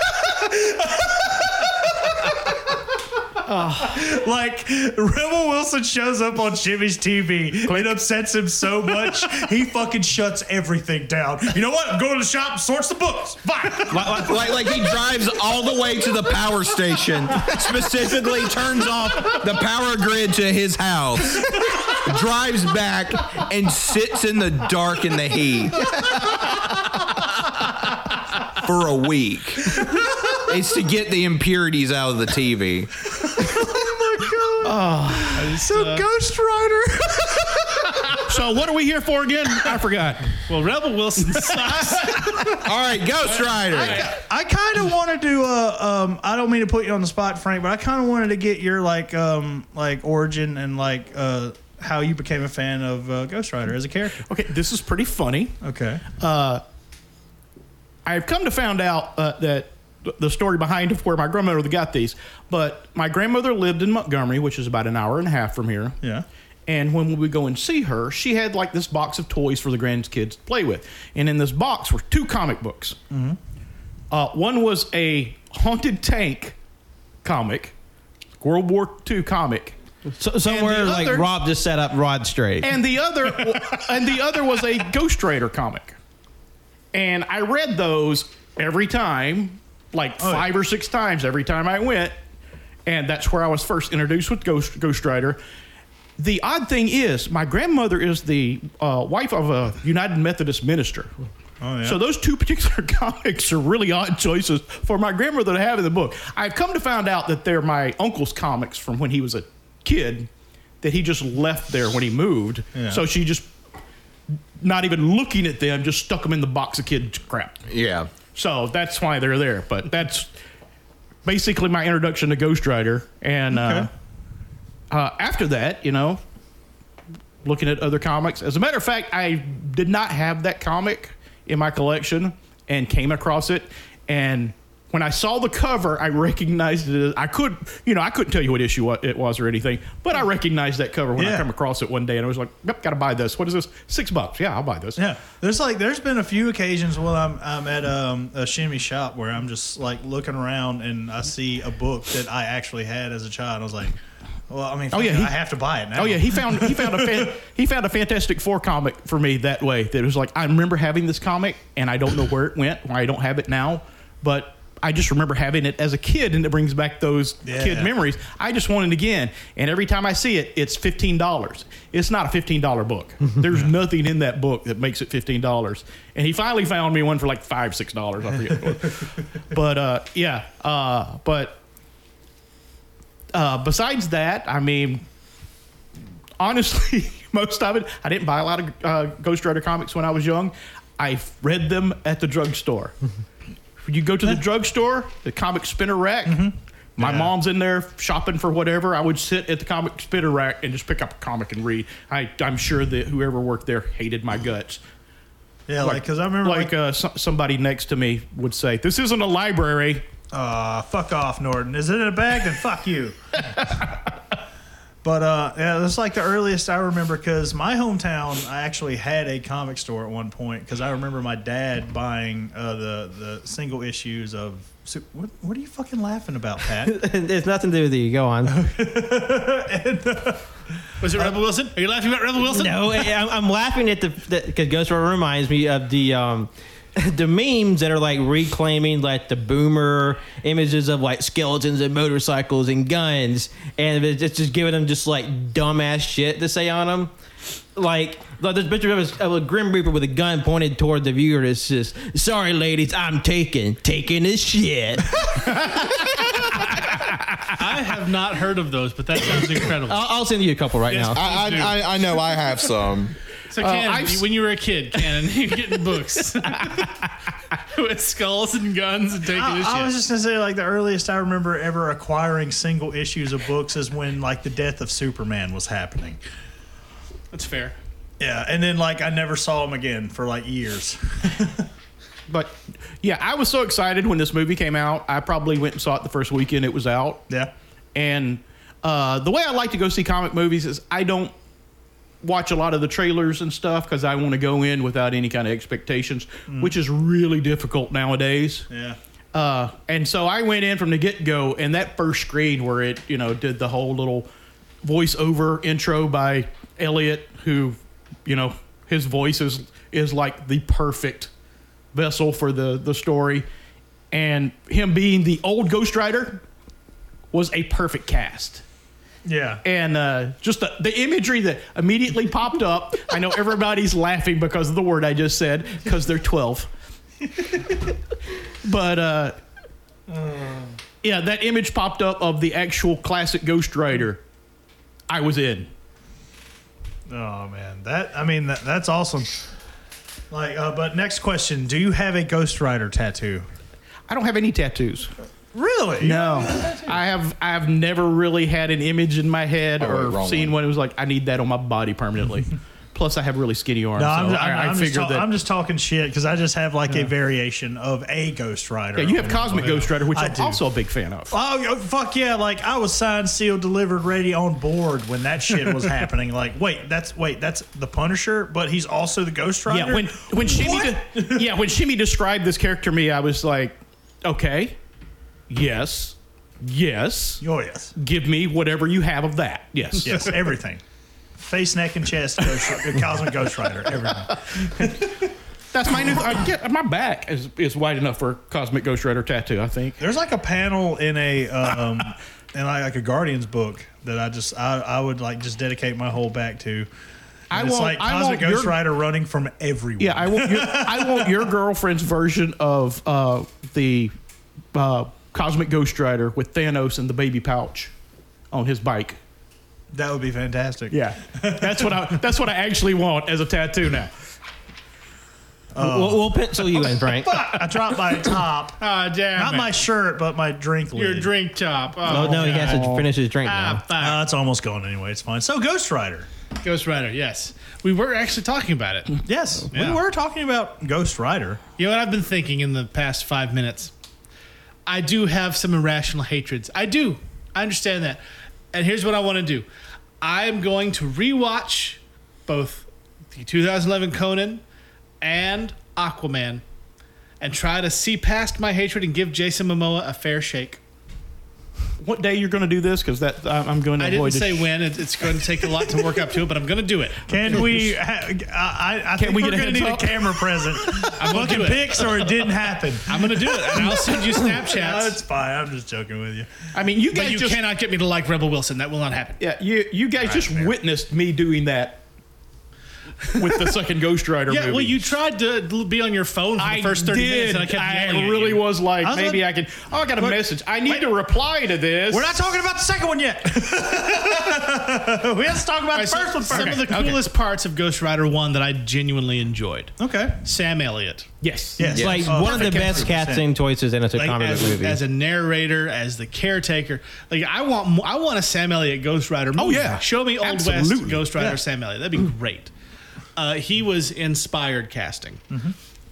(laughs) Like Rebel Wilson shows up on Jimmy's TV, it upsets him so much he fucking shuts everything down. You know what? Go to the shop, sorts the books. Fine. like, like he drives all the way to the power station, specifically turns off the power grid to his house, drives back, and sits in the dark in the heat for a week. it's to get the impurities out of the TV. So Ghost Rider. (laughs) So what are we here for again? I forgot. Well, Rebel Wilson (laughs) sucks. All right, Ghost Rider. I kind of wanted to. Uh, um, I don't mean to put you on the spot, Frank, but I kind of wanted to get your like, um, like origin and like uh, how you became a fan of uh, Ghost Rider as a character. Okay, this is pretty funny. Okay. I've come to find out uh, that th- the story behind of where my grandmother got these, but my grandmother lived in Montgomery, which is about an hour and a half from here. Yeah. And when we would go and see her, she had like this box of toys for the grandkids to play with. And in this box were two comic books. Uh, one was a haunted tank comic, World War II comic. So, somewhere And like other- Rob just set up Rod straight. and the other (laughs) and the other was a Ghost Rider comic. And I read those every time, like five or six times every time I went, and that's where I was first introduced with Ghost Ghost Rider. The odd thing is, my grandmother is the uh, wife of a United Methodist minister. Oh yeah. So those two (laughs) particular comics are really odd choices for my grandmother to have in the book. I've come to find out that they're my uncle's comics from when he was a kid that he just left there when he moved. Yeah. So she just not even looking at them, just stuck them in the box of kid crap. Yeah. So that's why they're there. But that's basically my introduction to Ghost Rider. And uh, uh, after that, you know, looking at other comics. As a matter of fact, I did not have that comic in my collection and came across it. And when I saw the cover, I recognized it. As, I could, you know, I couldn't tell you what issue it was or anything, but I recognized that cover when I Yeah. come across it one day, and I was like, "Yep, gotta buy this. What is this? Six bucks? Yeah, I'll buy this." Yeah, there's like there's been a few occasions while I'm I'm at um, a shimmy shop where I'm just like looking around and I see a book that I actually had as a child. I was like, well, I mean, Oh, yeah, he- I have to buy it now. Oh yeah, he found he found a fan, (laughs) he found a Fantastic Four comic for me that way. That was like I remember having this comic and I don't know where it went, why I don't have it now, but I just remember having it as a kid and it brings back those Yeah. kid memories. I just want it again, and every time I see it, it's fifteen dollars. It's not a fifteen dollar book. (laughs) There's nothing in that book that makes it fifteen dollars. And he finally found me one for like five six dollars. I forget. what it was. but uh, yeah, uh, but uh, besides that, I mean, honestly, (laughs) most of it, I didn't buy a lot of uh, Ghost Rider comics when I was young. I read them at the drugstore. (laughs) you go to the drugstore, the comic spinner rack. My mom's in there shopping for whatever. I would sit at the comic spinner rack and just pick up a comic and read. I, I'm sure that whoever worked there hated my guts. yeah, like because I remember like like, uh, so, somebody next to me would say, "This isn't a library." uh, fuck off, Norton. Is it in a bag? Then fuck you. (laughs) But uh, yeah, that's like the earliest I remember because my hometown, I actually had a comic store at one point because I remember my dad buying uh, the the single issues of. Su- What, what are you fucking laughing about, Pat? (laughs) it's nothing to do with you. Go on. (laughs) Was it Rebel Wilson? Are you laughing about Rebel Wilson? no, I- I'm, I'm laughing at the because Ghost Rider reminds me of the um the memes that are like reclaiming like the boomer images of like skeletons and motorcycles and guns, and it's just, just giving them just like dumbass shit to say on them. Like, like there's a picture of a, of a Grim Reaper with a gun pointed toward the viewer. It's just, sorry, ladies, I'm taking, taking this shit. (laughs) I have not heard of those, but that sounds incredible. I'll, I'll send you a couple right Yes, now. I, I, I, I know I have some. So, Cannon, I've- you- when you were a kid, Cannon, (laughs) you're getting books (laughs) with skulls and guns and taking this I, I was just gonna say like the earliest I remember ever acquiring single issues of books is when like the death of Superman was happening. That's fair. Yeah, and then like I never saw him again for like years. (laughs) But yeah, I was so excited when this movie came out. I probably went and saw it the first weekend it was out. Yeah. And uh, the way I like to go see comic movies is I don't watch a lot of the trailers and stuff because I want to go in without any kind of expectations, which is really difficult nowadays. Yeah. Uh, and so I went in from the get go, and that first screen where it, you know, did the whole little voiceover intro by Elliot, who, you know, his voice is is like the perfect vessel for the the story, and him being the old Ghost Rider was a perfect cast Yeah. and uh, just the, the imagery that immediately popped up. I know everybody's laughing because of the word I just said because they're 12. (laughs) but uh, yeah, that image popped up of the actual classic Ghost Rider. I was in. Oh man, that I mean that, that's awesome. Like, uh, but next question: Do you have a Ghost Rider tattoo? I don't have any tattoos. Really? No, I have. I have never really had an image in my head Oh, wait, or wrong seen one. one. It was like I need that on my body permanently. (laughs) Plus, I have really skinny arms. No, I'm, so I'm, I, I I'm just figured ta- that. I'm just talking shit because I just have like a variation of a Ghost Rider. yeah, you have Cosmic Ghost Rider, which I I'm do. also a big fan of. Oh yo, fuck yeah! Like I was signed, sealed, delivered, ready, on board when that shit was (laughs) happening. Like, wait, that's wait, that's the Punisher, but he's also the Ghost Rider. Yeah, when when Shimmy de- yeah when Shimmy described this character to me, I was like, okay, yes, yes, oh yes, give me whatever you have of that. Yes, (laughs) yes, everything, face, neck, and chest, Ghost, Cosmic (laughs) Ghost Rider, everything. (laughs) That's my new. I get, my back is, is wide enough for a Cosmic Ghost Rider tattoo. I think. There's like a panel in a um, in like, like a Guardians book that I just I, I would like just dedicate my whole back to. I it's want- like I Cosmic Ghost your- Rider running from everywhere. Yeah, I want. Your, I want your girlfriend's version of uh, the uh, Cosmic Ghost Rider with Thanos and the baby pouch on his bike. that would be fantastic. Yeah, that's what I. That's what I actually want as a tattoo now. we'll, we'll pencil you in, Frank. I dropped my top, (laughs) Ah, damn. not it. my shirt, but my drink lid. Your drink top. Oh, Oh no, he has to finish his drink Ah, now. fuck. Uh, it's almost gone anyway. It's fine. So Ghost Rider. Ghost Rider, yes. We were actually talking about it. Yes, Yeah. we were talking about Ghost Rider. You know what I've been thinking in the past five minutes? I do have some irrational hatreds. I do. I understand that. And here's what I want to do I'm going to rewatch both the 2011 Conan and Aquaman and try to see past my hatred and give Jason Momoa a fair shake. What day you're going to do this? Because that I'm I'm going to I avoid. didn't say this. when. It- It's going to take a lot to work up to it, but I'm going to do it. Can we? Ha- I, I think we we're get a going to need up? a camera present. (laughs) I'm going to Fucking pics or it didn't happen. I'm going to do it, and I'll send you No, (laughs) Snapchats. it's fine. I'm just joking with you. I mean, you But guys you just cannot get me to like Rebel Wilson. That will not happen. yeah you you guys just witnessed me doing that with the second Ghost Rider Yeah, movie. well, you tried to be on your phone for the I first 30 did. minutes, and I kept I yelling at really you. was like, I was maybe like- I can. Oh, I got a Look, message. I need wait. to reply to this. We're not talking about the second one yet. (laughs) we have to talk about All right, the so first one some first. of the coolest parts of Ghost Rider 1 that I genuinely enjoyed. okay. Sam Elliott. Yes. Yes. Like Oh, one of the best casting. casting choices in a Like comic as, movie. as a narrator, as the caretaker, like I want, mo- I want a Sam Elliott Ghost Rider oh, movie. Oh, yeah. show me Old West Absolutely. Ghost Rider Yeah. Sam Elliott. That'd be great. Uh, he was inspired casting.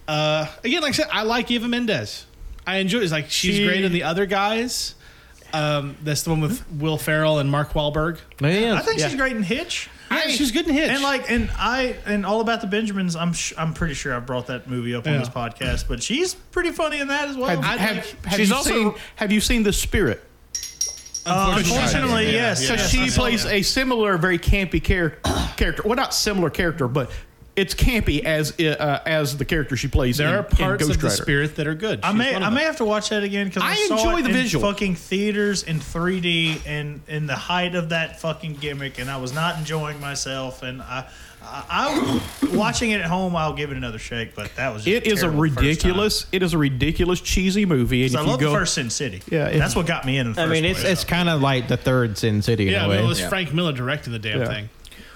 Uh, again, like I said, I like Eva Mendes. I enjoy. It's like she's She- great in the other guys. Um, that's the one with Will Ferrell and Mark Wahlberg. yeah, I think Yeah. she's great in Hitch. Yeah, she's good in Hitch. And like, and I, and all about the Benjamins. I'm, sh- I'm pretty sure I brought that movie up on this podcast, but she's pretty funny in that as well. Have, I have, like- have she's you also- seen Have you seen The Spirit? Uh, unfortunately, yes. Because yes, she I saw plays a similar, very campy char- character. Well, not similar character, but it's campy as uh, as the character she plays. there in, are parts in Ghost of the spirit that are good. I may I may have to watch that again because I, I saw enjoy it the in visual. fucking theaters in 3D and in the height of that fucking gimmick, and I was not enjoying myself. And I, I, I watching it at home, I'll give it another shake. But that was just It is a terrible the first time. ridiculous. It is a ridiculous cheesy movie. And 'Cause I if you love go, the first Sin City. Yeah, it- that's what got me in. in the I mean, it's place. it's kind of like the third Sin City in Yeah, way. mean, it was Yeah. Frank Miller directing the damn Yeah. thing.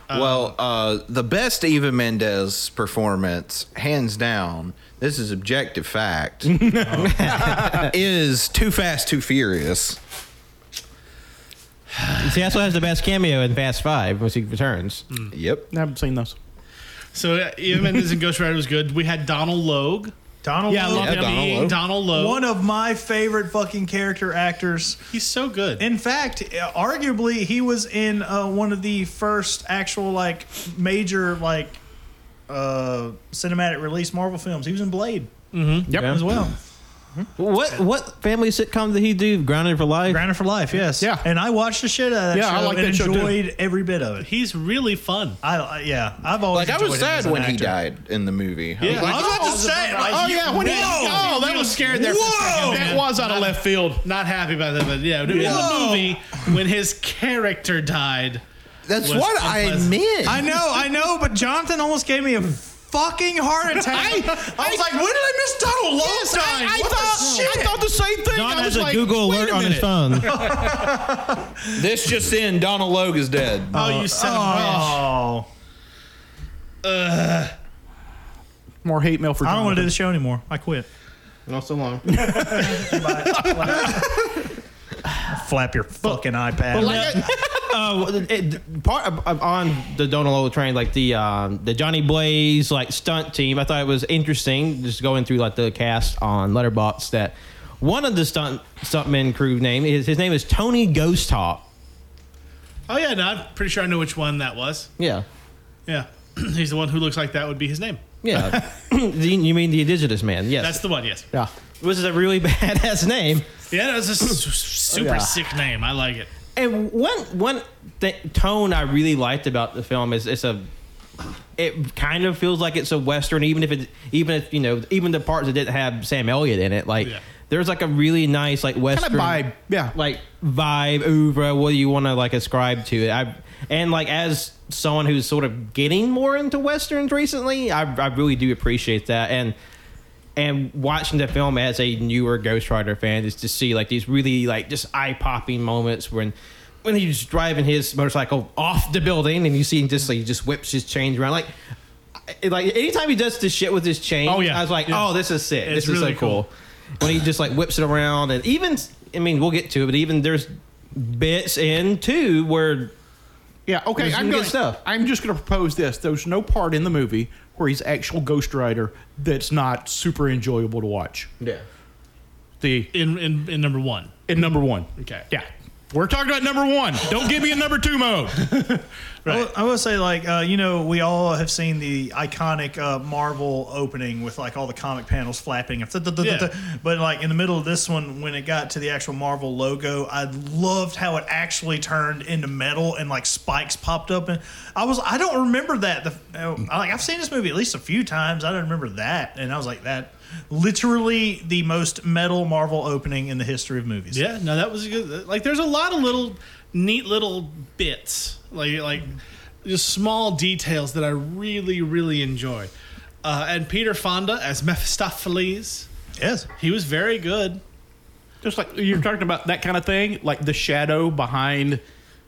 Well, uh, the best Eva Mendes performance, hands down, this is objective fact, (laughs) is Too Fast, Too Furious. (sighs) She also has the best cameo in Fast Five when she returns. Yep. I haven't seen those. So uh, Eva Mendes and Ghost Rider was good. We had Donald Logue. Donald. Yeah, I Logue, love Yeah, him. Donald being Logue. Donald Logue. one of my favorite fucking character actors. He's so good. In fact, uh, arguably, he was in uh, one of the first actual like major like uh, cinematic release Marvel films. He was in Blade Yep. Yeah. as well. What what family sitcom did he do? Grounded for Life. Grounded for Life, yes. Yeah. And I watched the shit out of that Yeah, I show like and that show, too. enjoyed every bit of it. He's really fun. I, I yeah, I've always Like, I was enjoyed him as sad an when he actor. died in the movie. I was Yeah. like, I was oh, about to say, like, Oh you- yeah, when he, whoa! oh that was scared there. For a Whoa! That was out of left field. Not happy about that, but yeah, in the movie when his character died. That's was what I unpleasant. meant. I know, I know, but Jonathan almost gave me a fucking heart (laughs) attack. I, was like, when did I miss Donald Logue Yes, I, dying? I What the thought, shit? I thought the same thing. John I has a like, Google alert a on his phone. (laughs) This just in: Donald Logue is dead. Oh, you son of a oh, bitch. Oh, More hate mail for. I don't want to do Jonathan. the show anymore. I quit. Not so long. (laughs) Flap your fucking iPad. But like, (laughs) uh, it, part of, of- on the Donald Logue train, like the um, the Johnny Blaze like stunt team, I thought it was interesting just going through like the cast on Letterboxd that one of the stunt stuntmen crew name is his name is Tony Ghost Hawk. Oh yeah, no, I'm pretty sure I know which one that was. Yeah, Yeah, (clears throat) he's the one who looks like that would be his name. yeah. The- (laughs) (coughs) you mean the indigenous man? Yes, That's the one. Yes. yeah. Which is a really (laughs) badass name. Yeah, that's a super Yeah. sick name. I like it. And one one th- tone I really liked about the film is it's a it kind of feels like it's a western, even if it even if you know even the parts that didn't have Sam Elliott in it. Like Yeah. there's like a really nice like western vibe, yeah. like vibe oeuvre. What do you want to like ascribe to it? I and like as someone who's sort of getting more into westerns recently, I I really do appreciate that and. And watching the film as a newer Ghost Rider fan is to see like these really like just eye popping moments when when he's driving his motorcycle off the building and you see him just like he just whips his chains around like like anytime he does this shit with his chain, Oh, yeah. I was like, Yeah. oh, this is sick. It's this is really so cool. When he just like whips it around and even I mean we'll get to it, but even there's bits in too where Yeah, okay. I'm good going stuff. I'm just going to propose this. There's no part in the movie where he's actual Ghost Rider that's not super enjoyable to watch. yeah. The In in, in number one. in number one. Okay. Yeah, we're talking about number one. Don't give me a number two mode. (laughs) I will- I will say, like, uh, you know, we all have seen the iconic uh, Marvel opening with like all the comic panels flapping, and Yeah. but like in the middle of this one, when it got to the actual Marvel logo, I loved how it actually turned into metal and like spikes popped up, and I was I don't remember that. The, uh, like I've seen this movie at least a few times. I don't remember that, and I was like that. Literally the most metal Marvel opening in the history of movies. Yeah, no, that was good. Like, there's a lot of little neat little bits, like like just small details that I really really enjoy. Uh, and Peter Fonda as Mephistopheles, Yes. he was very good. Just like you're talking about that kind of thing, like the shadow behind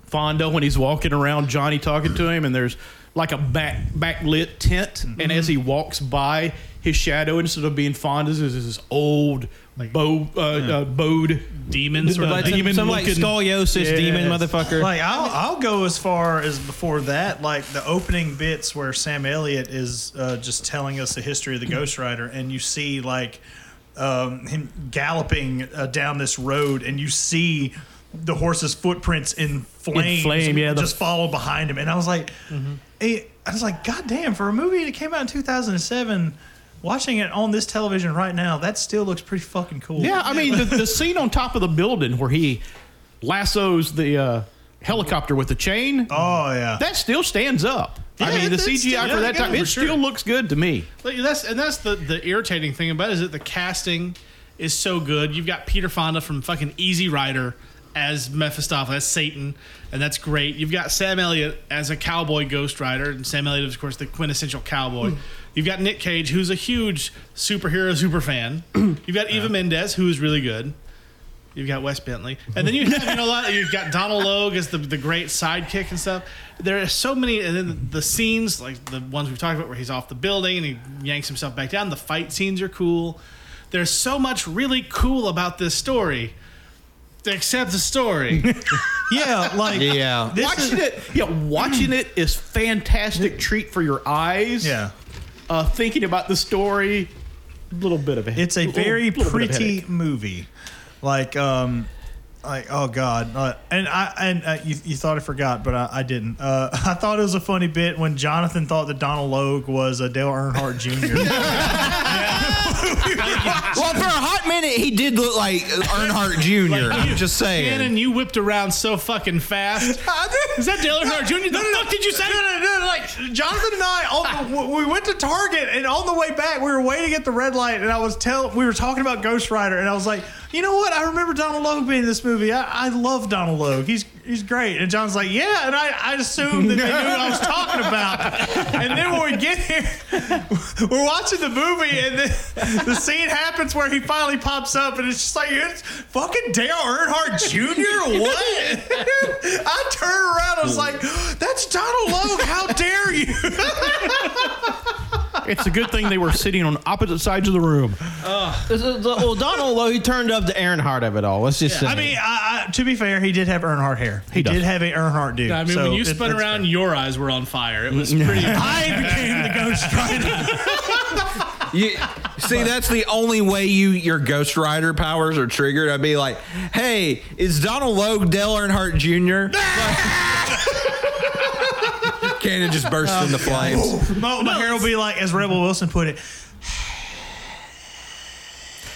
Fonda when he's walking around Johnny talking to him, and there's like a back backlit tent, and as he walks by, his shadow instead of being Fonda's is this old like bow uh, uh, bowed Demon sort Like thing. some, demon some like looking- scoliosis demon motherfucker. Like I'll I'll go as far as before that, like the opening bits where Sam Elliott is uh, just telling us the history of the Ghost Rider, and you see like um, him galloping uh, down this road, and you see the horse's footprints in flames, flame, yeah, the- just follow behind him, and I was like, hey, I was like, God damn! For a movie that came out in 2007. Watching it on this television right now, that still looks pretty fucking cool. Yeah, I mean the, the scene on top of the building where he lassos the uh, helicopter with the chain. Oh yeah. That still stands up. I Yeah, mean, the CGI yeah, for that yeah, time, it sure. still looks good to me. Like, that's and that's the the irritating thing about it is that the casting is so good. You've got Peter Fonda from fucking Easy Rider as Mephistopheles, as Satan, and that's great. You've got Sam Elliott as a cowboy Ghost Rider, and Sam Elliott is of course the quintessential cowboy. Hmm. You've got Nick Cage, who's a huge superhero super fan. (clears throat) You've got Eva Mendes, who is really good. You've got Wes Bentley, and then you have you know a lot. You've got Donald Logue as the the great sidekick and stuff. There are so many, and then the scenes like the ones we've talked about, where he's off the building and he yanks himself back down. The fight scenes are cool. There's so much really cool about this story, except the story. (laughs) yeah, like Yeah. this watching is- it, yeah, watching it is fantastic treat for your eyes. Yeah. uh, thinking about the story, a little bit of it. It's a little- very little bit pretty movie. Like, um, like oh god, uh, and I and uh, you, you thought I forgot, but I, I didn't. Uh, (laughs) I thought it was a funny bit when Jonathan thought that Donald Logue was uh, Dale Earnhardt Jr. (laughs) Well, for a hot minute, he did look like Earnhardt Jr. I'm just saying. Cannon, you whipped around so fucking fast. (laughs) Is that Dale Earnhardt Jr.? The fuck did you say? No, no, no, like Jonathan and I, on the, (laughs) we went to Target, and on the way back, we were waiting at the red light, and I was tell we were talking about Ghost Rider, and I was like, you know what? I remember Donald Logue being in this movie. I, I love Donald Logue. He's he's great. And John's like, yeah. And I, I assumed that they knew what I was talking about. (laughs) And then when we get here, we're watching the movie, and then the scene happens where he finally pops up, and it's just like, it's fucking Dale Earnhardt Jr. (laughs) What? I turned around. I was like, that's Donald Logue. How dare you? It's a good thing they were sitting on opposite sides of the room. This well, Donald Logue, he turned up the Earnhardt of it all. Let's just say. I mean, I, I, to be fair, he did have Earnhardt hair. He, does. did have a Earnhardt dude. I mean, so when you it- spun that's around, fair. your eyes were on fire. It was mm. pretty. (laughs) I became the (laughs) Ghost Rider. You, see, that's the only way you your Ghost Rider powers are triggered. I'd be like, "Hey, is Donald Logue Dale Earnhardt Jr.?" (laughs) Cannon just burst into flames. my, my hair will be like, as Rebel Wilson put it,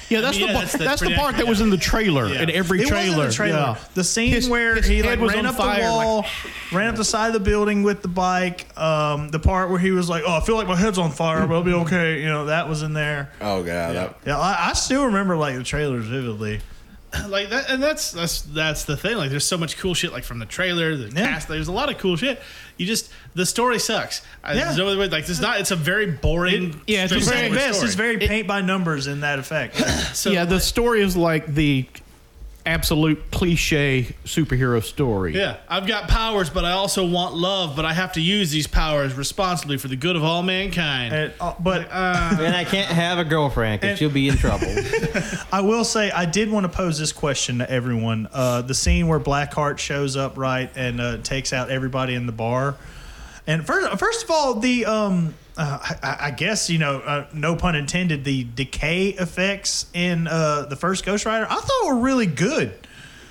Yeah, that's Yeah, the part. that's- That's, that's the pretty part that was in the trailer. Yeah. In every it trailer. wasn't the trailer. Yeah. The scene His- where his he head like was ran on up fire, the like- wall, ran up the side of the building with the bike. Um, the part where he was like, "Oh, I feel like my head's on fire, but I'll be okay." You know, that was in there. Oh god, that- Yeah, I, I still remember like the trailers vividly. (laughs) like that, and that's that's that's the thing. Like, there's so much cool shit. Like from the trailer, the Yeah. cast. There's a lot of cool shit. You just the story sucks. Uh, yeah. There's no other way. Like, it's not. It's a very boring. yeah, it's It's very best. story. It's very paint by numbers in that effect. So, (clears throat) yeah, the story is like the absolute cliche superhero story. Yeah, I've got powers, but I also want love. But I have to use these powers responsibly for the good of all mankind. And, uh, but (laughs) and I can't have a girlfriend because And- she'll be in trouble. (laughs) I will say I did want to pose this question to everyone. Uh, the scene where Blackheart shows up right and uh, takes out everybody in the bar. And first, first of all, the um, uh, I, I guess you know, uh, no pun intended, the decay effects in uh, the first Ghost Rider I thought were really good.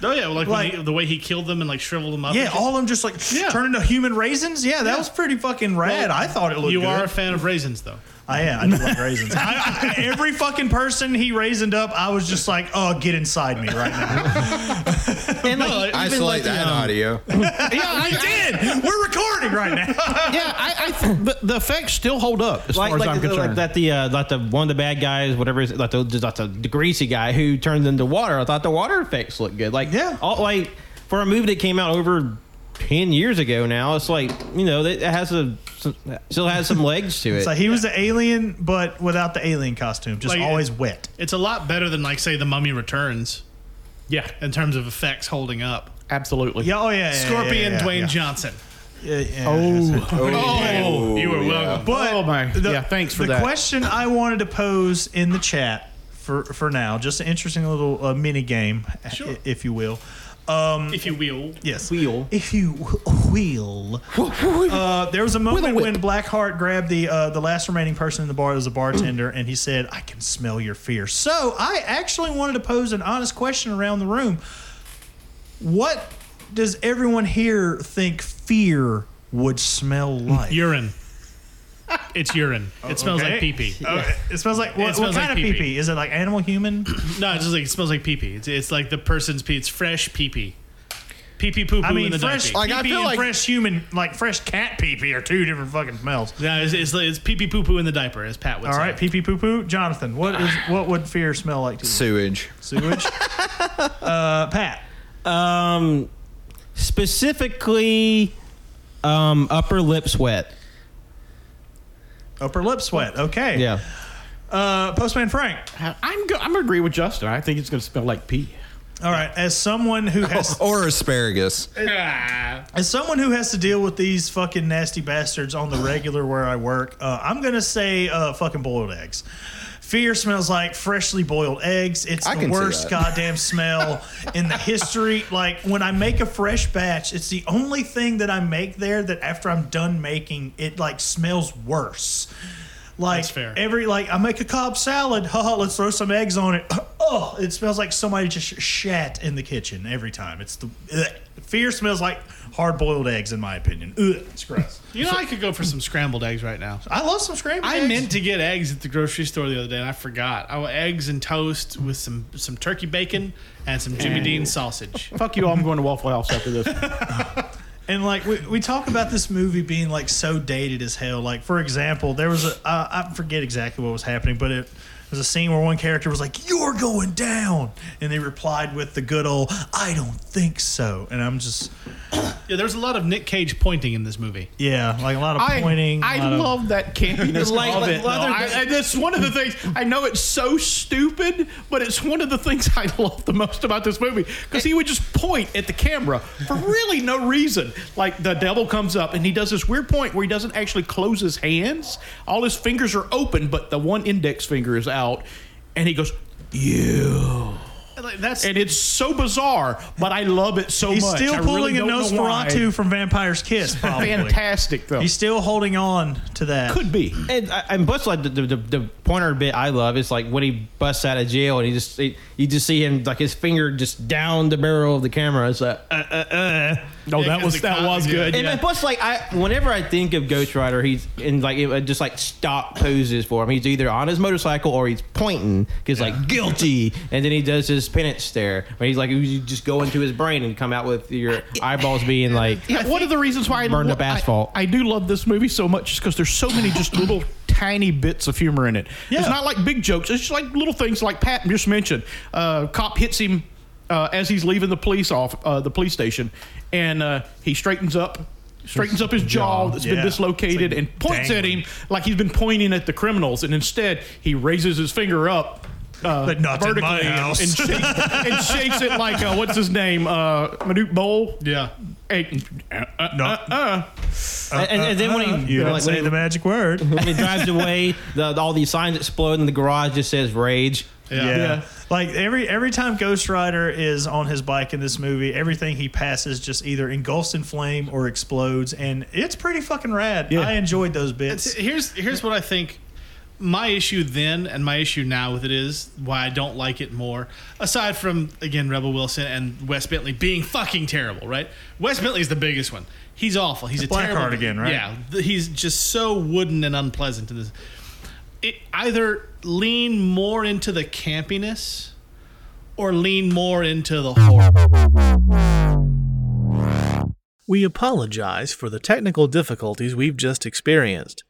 oh yeah, like, like- he, the way he killed them and like shriveled them up. Yeah, all of them just like Yeah. turn into human raisins. Yeah, that Yeah. was pretty fucking rad. I thought it looked. You good. are a fan of raisins, though. I am. I do like raisins. (laughs) I, I, every fucking person he raisined up, I was just like, oh, get inside me right now. (laughs) and like, even Isolate like the, that um, audio. (laughs) yeah, I did. We're recording right now. yeah. I, I th- the, the effects still hold up as like, far as I'm the- concerned. like that the uh, like the one of the bad guys, whatever is like the like the, the greasy guy who turns into water. I thought the water effects looked good. Like Yeah. all, like for a movie that came out over ten years ago now, it's like you know it has a still has some legs to it. So he was an alien, but without the alien costume, just Like- always wet. It's a lot better than like say the Mummy Returns yeah, in terms of effects holding up. absolutely. Yeah, oh yeah, yeah, Scorpion, yeah, yeah, Dwayne yeah. Johnson. Yeah, yeah, (laughs) Oh, Oh, you were welcome. But Oh, my- the, yeah, thanks for the that. question I wanted to pose in the chat for for now, just an interesting little uh, mini game, Sure. i- if you will. Um, If you will. Yes. Wheel. If you will. Uh, there was a moment when Blackheart grabbed the uh, the last remaining person in the bar as a bartender, and he said, "I can smell your fear." So I actually wanted to pose an honest question around the room. What does everyone here think fear would smell like? Urine. It's urine. It smells okay. like pee pee. Uh, it smells like what, what kind like of pee pee-pee. Is it like animal, human? No, it's just like it smells like pee pee. It's, it's like the person's pee. It's fresh pee pee. Pee pee poo poo I mean, the fresh. Like, pee pee and like- fresh human, like fresh cat pee pee, are two different fucking smells. Yeah, it's, it's, it's pee pee poo poo in the diaper, as Pat would All say. right, pee pee poo poo. Jonathan, what is what would fear smell like to you? Sewage. Sewage. (laughs) uh, Pat. Um, specifically, um, upper lip sweat. Upper lip sweat. Okay. Yeah. Uh, Postman Frank. I'm go- I'm gonna agree with Justin. I think it's gonna smell like pee. All right. As someone who has (laughs) Or asparagus. as someone who has to deal with these fucking nasty bastards on the regular where I work, uh, I'm gonna say uh, fucking boiled eggs. Fear smells like freshly boiled eggs. It's I the worst goddamn smell in the history. (laughs) Like when I make a fresh batch, it's the only thing that I make there that after I'm done making, it like smells worse. Like That's fair. every like I make a Cobb salad, haha, (laughs) oh, let's throw some eggs on it. (clears throat) Oh, it smells like somebody just shat in the kitchen every time. It's the ugh. fear smells like hard boiled eggs in my opinion. Ugh, it's gross. (laughs) You know, I could go for some scrambled eggs right now. I love some scrambled eggs. I eggs. meant to get eggs at the grocery store the other day, and I forgot. I want eggs and toast with some some turkey bacon and some Jimmy Dean sausage. (laughs) Fuck you all. I'm going to Waffle House after this. And like we, we talk about this movie being like so dated as hell. Like for example, there was a I, I forget exactly what was happening, but it There's a scene where one character was like, "You're going down," and they replied with the good old, "I don't think so." And I'm just, Yeah, there's a lot of Nick Cage pointing in this movie. yeah, like a lot of I, pointing. I lot of- love that campiness Like- of like it. though. leather- I, I, that's one of the things. I know it's so stupid, but it's one of the things I love the most about this movie because he would just point at the camera for really no reason. Like the devil comes up and he does this weird point where he doesn't actually close his hands. All his fingers are open, but the one index finger is out, and he goes, "You." Like, that's And it's so bizarre, but I love it so He's much. He's still I really pulling a don't know Nosferatu from Vampire's Kiss. Probably. Fantastic though. He's still holding on to that. Could be. And, I- and plus, like the, the, the, the pointer bit I love is like when he busts out of jail and he just he, you just see him like his finger just down the barrel of the camera. It's like uh, uh, uh. No, that was that was good. And, yeah. plus, like I, whenever I think of Ghost Rider, he's in like it, just like stock poses for him. He's either on his motorcycle or he's pointing because like guilty, and then he does his penance stare where he's like you just go into his brain and come out with your eyeballs being like Yeah, one of the reasons why I burned lo- up asphalt. I, I do love this movie so much is because there's so many just (gasps) little tiny bits of humor in it. It's not like big jokes. It's just like little things like Pat just mentioned. Uh, cop hits him uh, as he's leaving the police off uh, the police station, and uh, he straightens up. Straightens up his jaw that's been dislocated like and points dangling. at him like he's been pointing at the criminals, and instead he raises his finger up uh, But not in my and- house. And, shakes, and shakes it like uh, what's his name, uh, Manute Bol. yeah. Hey, uh, uh, and, and, and then when he You like, didn't when say he- the magic word. (laughs) when he drives away, the, all these signs explode and the garage just says rage. Yeah. Yeah. Like every every time Ghost Rider is on his bike in this movie, everything he passes just either engulfs in flame or explodes, and it's pretty fucking rad. Yeah. I enjoyed those bits. Here's here's what I think. My issue then and my issue now with it is why I don't like it more. Aside from again Rebel Wilson and Wes Bentley being fucking terrible, right? Wes Bentley's the biggest one. He's awful. He's a Blackheart terrible again, right? Yeah, he's just so wooden and unpleasant in this. It either lean more into the campiness or lean more into the horror. We apologize for the technical difficulties we've just experienced.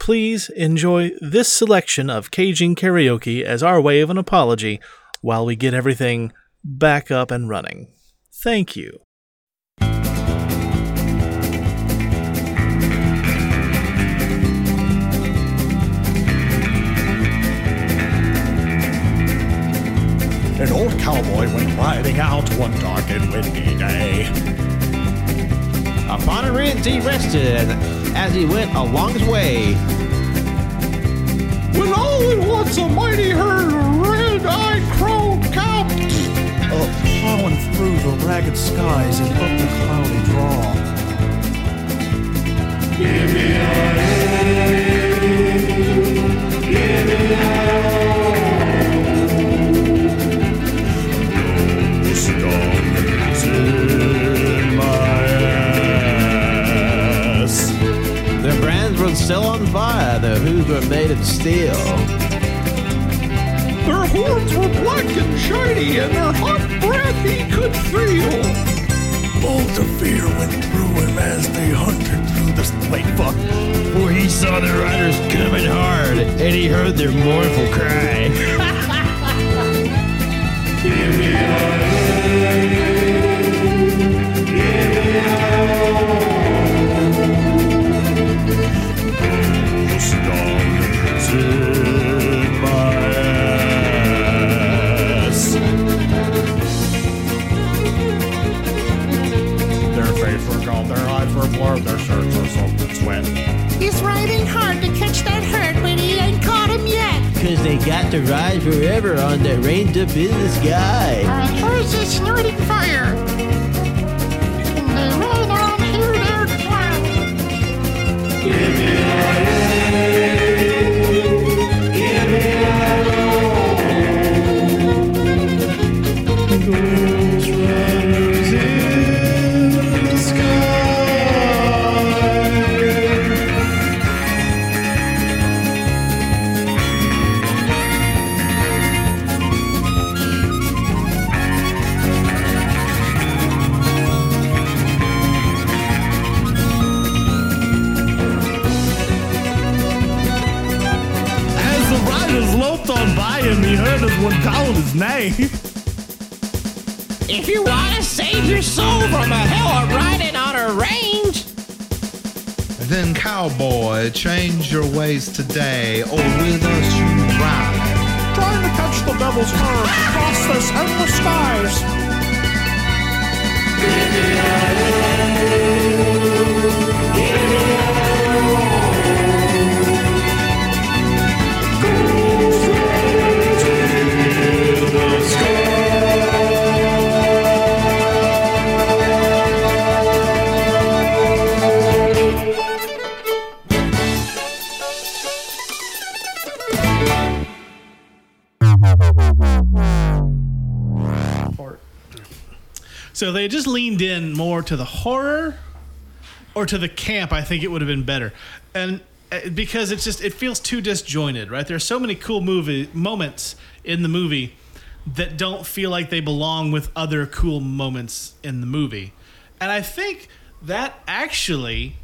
Please enjoy this selection of Cajun karaoke as our way of an apology while we get everything back up and running. Thank you. An old cowboy went riding out one dark and windy day. Upon a ridge he rested as he went along his way. When all at once a mighty herd of red-eyed crow capped Plowing through the ragged skies and up the cloudy draw. The brands still on fire, the hooves were made of steel. Their horns were black and shiny, and their hot breath he could feel. Bolts of fear went through him as they hunted through the late fuck. For he saw the riders coming hard, and he heard their mournful cry. (laughs) to catch that hurt, but he ain't caught him yet. Cause they got to ride forever on that range up business guy. sky. Our horse is snorting fire. Anyone calling his name. If you want to save your soul from a hell of riding on a range, Then, cowboy, change your ways today, or with us you ride. Trying to catch the devil's nerve across this endless skies. So if they just leaned in more to the horror or to the camp, I think it would have been better. And uh, because it's just it feels too disjointed, right? There's so many cool movie moments in the movie that don't feel like they belong with other cool moments in the movie. And I think that actually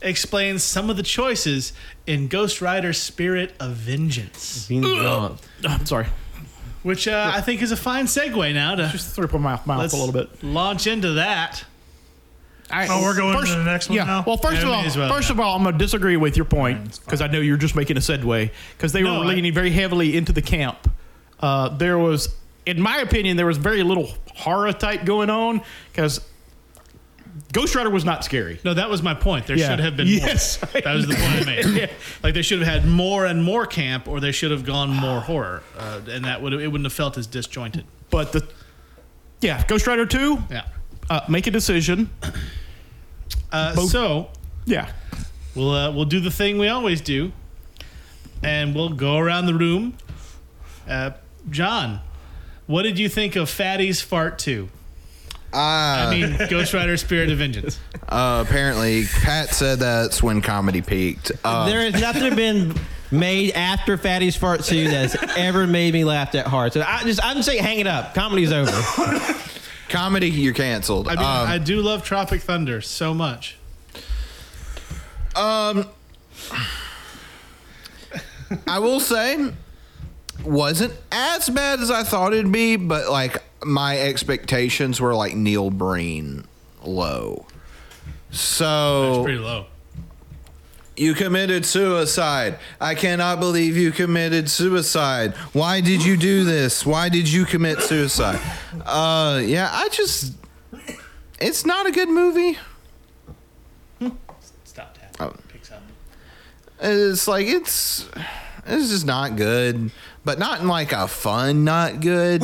explains some of the choices in Ghost Rider Spirit of Vengeance, I'm sorry. Which uh, I think is a fine segue now to Just threw up my mouth, mouth let's a little bit. launch into that. Oh, we're going to the next one yeah. now? Well, first Yeah, of we all, as well first now. of all, I'm going to disagree with your point because I know you're just making a segue because they No, were I- leaning very heavily into the camp. Uh, there was, in my opinion, there was very little horror type going on because Ghost Rider was not scary. No, that was my point. There Yeah. should have been (laughs) Yes. more. That was the point I made. Like they should have had more and more camp, or they should have gone more horror, uh, and that would it wouldn't have felt as disjointed. But the, yeah, Ghost Rider 2, Yeah. uh, make a decision. Uh, so Yeah. we'll uh, we'll do the thing we always do, and we'll go around the room. Uh, John, what did you think of Fatty's Fart Two? Uh, I mean, Ghost Rider: Spirit of Vengeance. (laughs) uh, apparently, Pat said that's when comedy peaked. Uh, there is nothing been made after Fatty's Fart 2 that's ever made me laugh that hard. So I just, I'm saying hang it up. Comedy's over. (laughs) comedy, you're canceled. I mean, Um, I do love Tropic Thunder so much. Um, I will say, wasn't as bad as I thought it'd be, but like my expectations were like Neil Breen low. It's So pretty low. you committed suicide. I cannot believe you committed suicide. Why did you do this? Why did you commit suicide? Uh, yeah, I just. It's not a good movie. Stop tapping. Oh. Up. It's like it's it's is not good, but not in like a fun not good.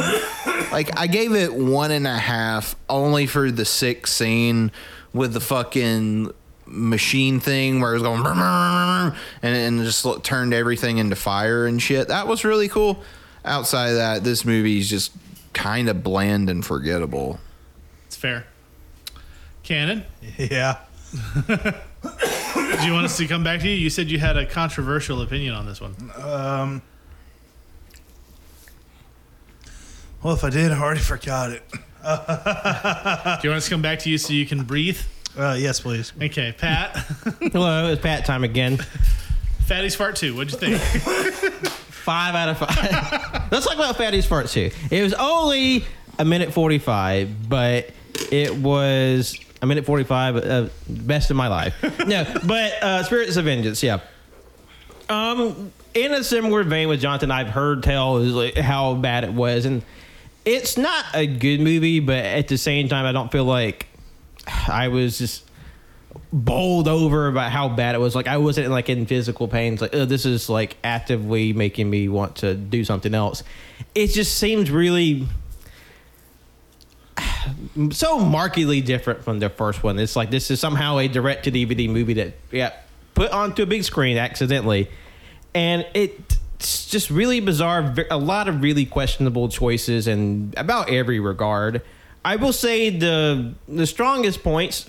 like I gave it one and a half only for the sixth scene with the fucking machine thing where it was going and and just lo- turned everything into fire and shit. That was really cool. Outside of that, this movie is just kind of bland and forgettable. It's fair. Cannon? (laughs) Yeah. (laughs) (laughs) do you want us to come back to you? You said you had a controversial opinion on this one. Um, well, if I did, I already forgot it. Do you want us to come back to you so you can breathe? Uh, yes, please. Okay, Pat. (laughs) Hello, it's Pat time again. Fatty's Fart 2. What'd you think? (laughs) Five out of five. Let's talk about Fatty's Fart 2. It was only a minute 45, but it was a minute 45, uh, best of my life. (laughs) No, but uh, Spirits of Vengeance, yeah. Um, in a similar vein with Jonathan, I've heard tell is like how bad it was, and it's not a good movie, but at the same time, I don't feel like I was just bowled over about how bad it was. Like I wasn't like in physical pain. It's like, oh, this is like actively making me want to do something else. It just seems really so markedly different from the first one. It's like this is somehow a direct to DVD movie that yeah put onto a big screen accidentally, and it's just really bizarre. A lot of really questionable choices in about every regard. I will say the the strongest points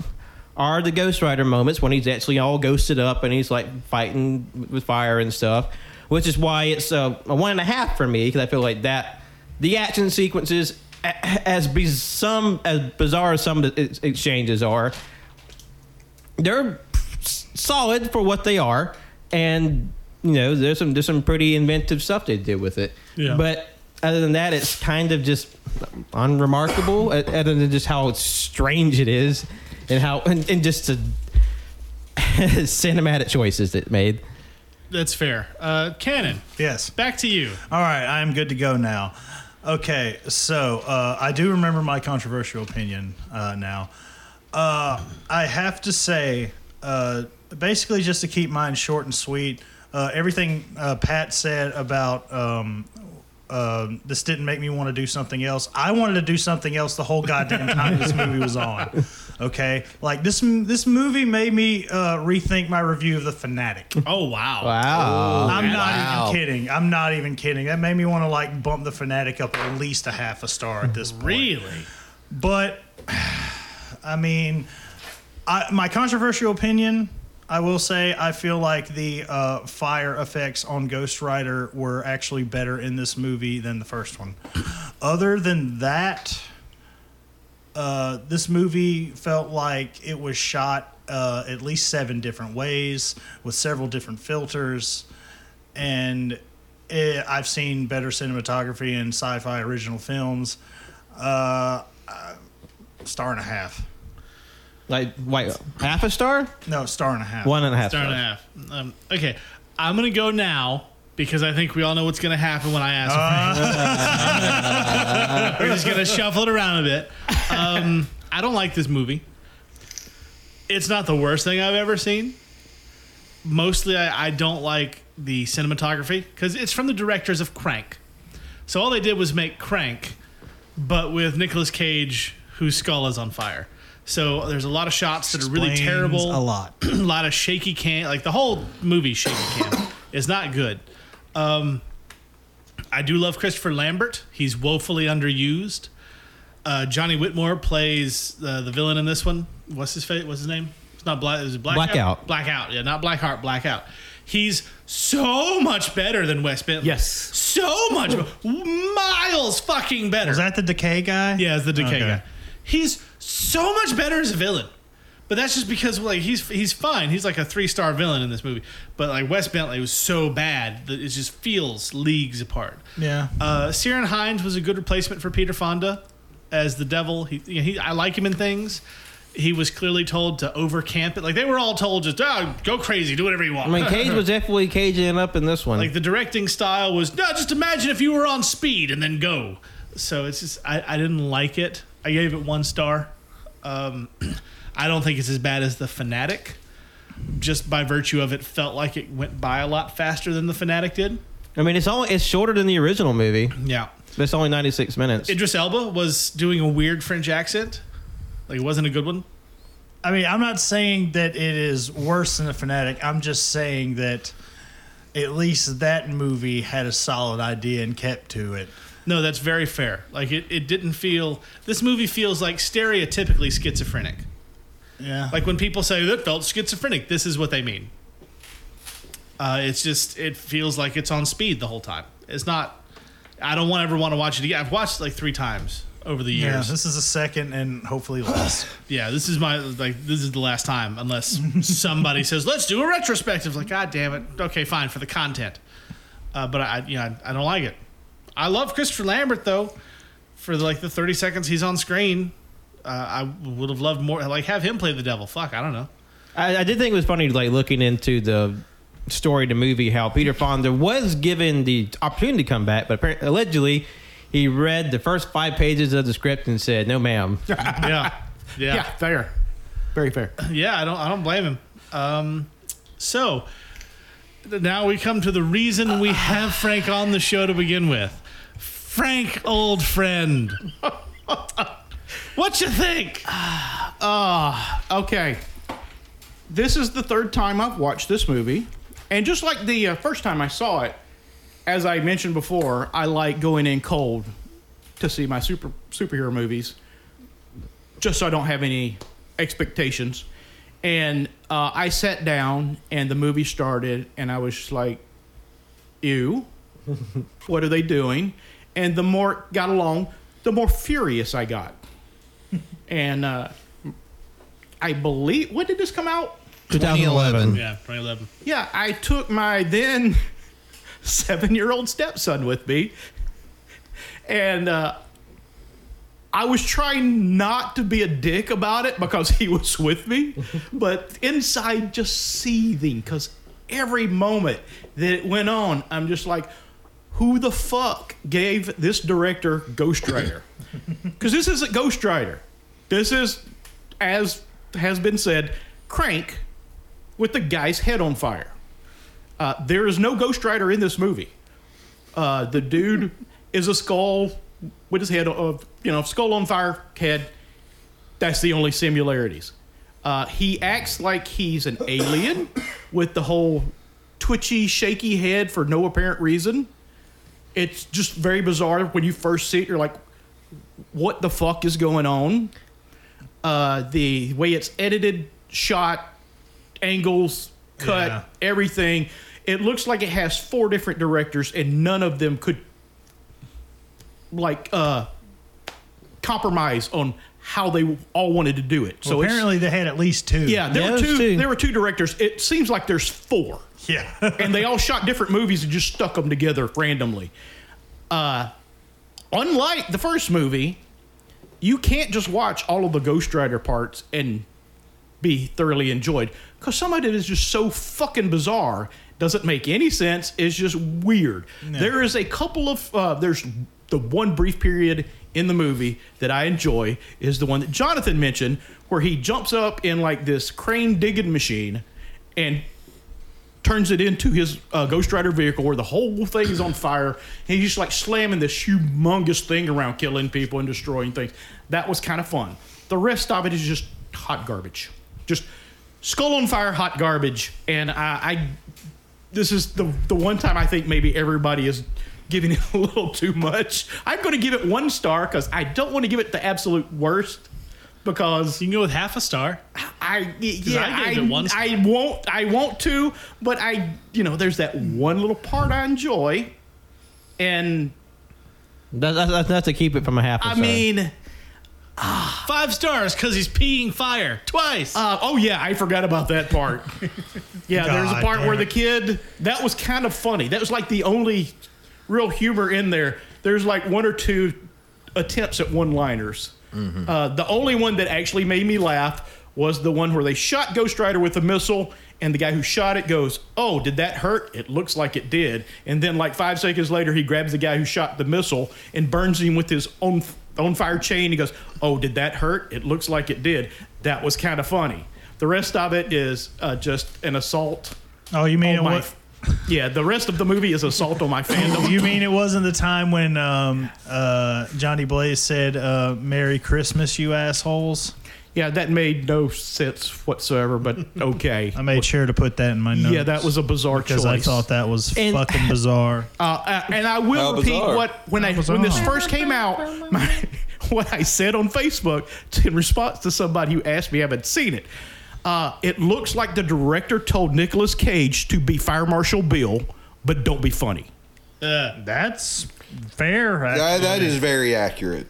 are the Ghost Rider moments when he's actually all ghosted up and he's like fighting with fire and stuff, which is why it's a, a one and a half for me because I feel like that the action sequences, as be some as bizarre as some of the exchanges are, they're solid for what they are, and you know there's some there's some pretty inventive stuff they did with it. Yeah. But other than that, it's kind of just unremarkable. Other than just how strange it is, and how and, and just the (laughs) cinematic choices it made. That's fair. Uh, Cannon, Yes. back to you. All right, I am good to go now. Okay, so uh, I do remember my controversial opinion uh, now. Uh, I have to say, uh, basically, just to keep mine short and sweet, uh, everything uh, Pat said about um, uh, this didn't make me want to do something else. I wanted to do something else the whole goddamn time this movie was on. (laughs) Okay, like this this movie made me uh, rethink my review of the Fanatic. Oh wow. Wow. I'm not Wow. even kidding. I'm not even kidding. That made me want to like bump the fanatic up at least a half a star at this point. Really? But (sighs) I mean, I, my controversial opinion, I will say, I feel like the uh, fire effects on Ghost Rider were actually better in this movie than the first one. Other than that, uh, this movie felt like it was shot uh, at least seven different ways with several different filters, and it, I've seen better cinematography in sci-fi original films. Uh, uh, star and a half. Like, wait, half a star? No, star and a half. One and a half Star and a stars. half. Um, okay, I'm gonna go now because I think we all know what's gonna happen when I ask. (laughs) We're just gonna shuffle it around a bit. Um, I don't like this movie. It's not the worst thing I've ever seen. Mostly, I, I don't like the cinematography because it's from the directors of Crank. So all they did was make Crank, but with Nicolas Cage, whose skull is on fire. So there's a lot of shots that are really Explains terrible A lot. (clears throat) a lot of shaky cam. Like the whole movie, shaky cam (coughs) is not good. Um, I do love Christopher Lambert. He's woefully underused. Uh, Johnny Whitworth plays the the villain in this one. What's his fate? What's his name? It's not black. Is it blackout? Blackout. Blackout. Yeah, not Blackheart. Blackout. He's so much better than Wes Bentley. Yes. so much miles fucking better. Was that the decay guy? Yeah, as the decay Okay. guy. He's so much better as a villain. But that's just because like he's he's fine. He's like a three star villain in this movie. But like Wes Bentley was so bad that it just feels leagues apart. Yeah. Uh, Ciaran Hinds was a good replacement for Peter Fonda as the devil. He, you know, he I like him in things. He was clearly told to overcamp it. Like they were all told just oh, go crazy, do whatever you want. I mean, Cage was (laughs) definitely caging up in this one. Like the directing style was no, just imagine if you were on speed and then go. So it's just I, I didn't like it. I gave it one star. Um, (clears throat) I don't think it's as bad as the Fanatic. Just by virtue of it, felt like it went by a lot faster than the Fanatic did. I mean, it's only it's shorter than the original movie. Yeah. But it's only 96 minutes. Idris Elba was doing a weird French accent. Like it wasn't a good one. I mean, I'm not saying that it is worse than the fanatic. I'm just saying that at least that movie had a solid idea and kept to it. No, that's very fair. Like it, it didn't feel. This movie feels like stereotypically schizophrenic. Yeah. Like when people say that felt schizophrenic, this is what they mean. Uh, it's just it feels like it's on speed the whole time. It's not. I don't want ever want to watch it again. I've watched it like three times over the years. yeah. This is a second and hopefully last. (sighs) Yeah, this is my like this is the last time unless (laughs) somebody says let's do a retrospective. Like God damn it. Okay, fine for the content. Uh, but I, you know, I, I don't like it. I love Christopher Lambert though. For like the thirty seconds he's on screen, uh, I would have loved more. Like have him play the devil. Fuck, I don't know. I, I did think it was funny, like looking into the story of the movie, how Peter Fonda was given the opportunity to come back, but apparently, allegedly, he read the first five pages of the script and said, "No, ma'am." (laughs) Yeah, yeah, Yeah, fair. Very fair. Yeah, I don't I don't blame him. Um, so now we come to the reason we have Frank on the show to begin with. Frank, old friend. what you think? Okay. This is the third time I've watched this movie. And just like the uh, first time I saw it, as I mentioned before, I like going in cold to see my super superhero movies just so I don't have any expectations. And uh, I sat down and the movie started, and I was just like, ew, what are they doing? And the more it got along, the more furious I got. (laughs) and uh, I believe, when did this come out? 2011. Yeah, 2011. Yeah, I took my then (laughs) seven year old stepson with me and uh, I was trying not to be a dick about it because he was with me, (laughs) but inside just seething because every moment that it went on, I'm just like, who the fuck gave this director Ghost Rider? (laughs) Because this isn't Ghost Rider. This is, as has been said, Crank with the guy's head on fire. Uh, there is no Ghost Rider in this movie. Uh, the dude is a skull with his head of you know skull on fire head. That's the only similarities. Uh, he acts like he's an alien with the whole twitchy, shaky head for no apparent reason. It's just very bizarre. When you first see it, you're like, "What the fuck is going on?" Uh, the way it's edited, shot, angles, cut, Yeah. everything. It looks like it has four different directors, and none of them could like uh compromise on how they all wanted to do it. So So apparently they had at least two. yeah, there Yeah, were two, two. There were two directors. It seems like there's four, Yeah. (laughs) and they all shot different movies and just stuck them together randomly. Uh, unlike the first movie, you can't just watch all of the Ghost Rider parts and be thoroughly enjoyed because some of it is just so fucking bizarre. Doesn't make any sense. It's just weird. There is a couple of uh, there's the one brief period in the movie that I enjoy is the one that Jonathan mentioned where he jumps up in like this crane digging machine and turns it into his uh, Ghost Rider vehicle where the whole thing is on (clears throat) fire. He's just like slamming this humongous thing around, killing people and destroying things. That was kind of fun. The rest of it is just hot garbage. Just skull on fire, hot garbage. And I, I this is the the one time I think maybe everybody is giving it (laughs) a little too much. I'm going to give it one star because I don't want to give it the absolute worst because You can go with half a star. I yeah I gave it one star. I won't I want to, but I you know there's that one little part I enjoy, and That's, that's, that's to keep it from a half. a I star. I mean Five stars because he's peeing fire twice. uh, oh yeah I forgot about that part. (laughs) yeah, there's a part where it. the kid that was kind of funny. That was like the only real humor in there. There's like one or two attempts at one-liners. Uh, the only one that actually made me laugh was the one where they shot Ghost Rider with a missile, and the guy who shot it goes, "Oh, did that hurt? It looks like it did." And then, like five seconds later, he grabs the guy who shot the missile and burns him with his own on fire chain. He goes, "Oh, did that hurt? It looks like it did." That was kind of funny. The rest of it is uh, just an assault. Oh, you mean it my, was? Yeah, the rest of the movie is assault on my fandom. You mean it wasn't the time when um, uh, Johnny Blaze said uh, "Merry Christmas, you assholes"? yeah, that made no sense whatsoever, but (laughs) okay. I made sure to put that in my notes. yeah, that was a bizarre because choice. I thought that was And- fucking bizarre. (laughs) Uh, uh, and I will How repeat bizarre. what when I when this first came out, my, (laughs) what I said on Facebook in response to somebody who asked me if I'd seen it. Uh, it looks like the director told Nicolas Cage to be Fire Marshal Bill, but don't be funny. Uh, That's fair. That, actually. that is very accurate.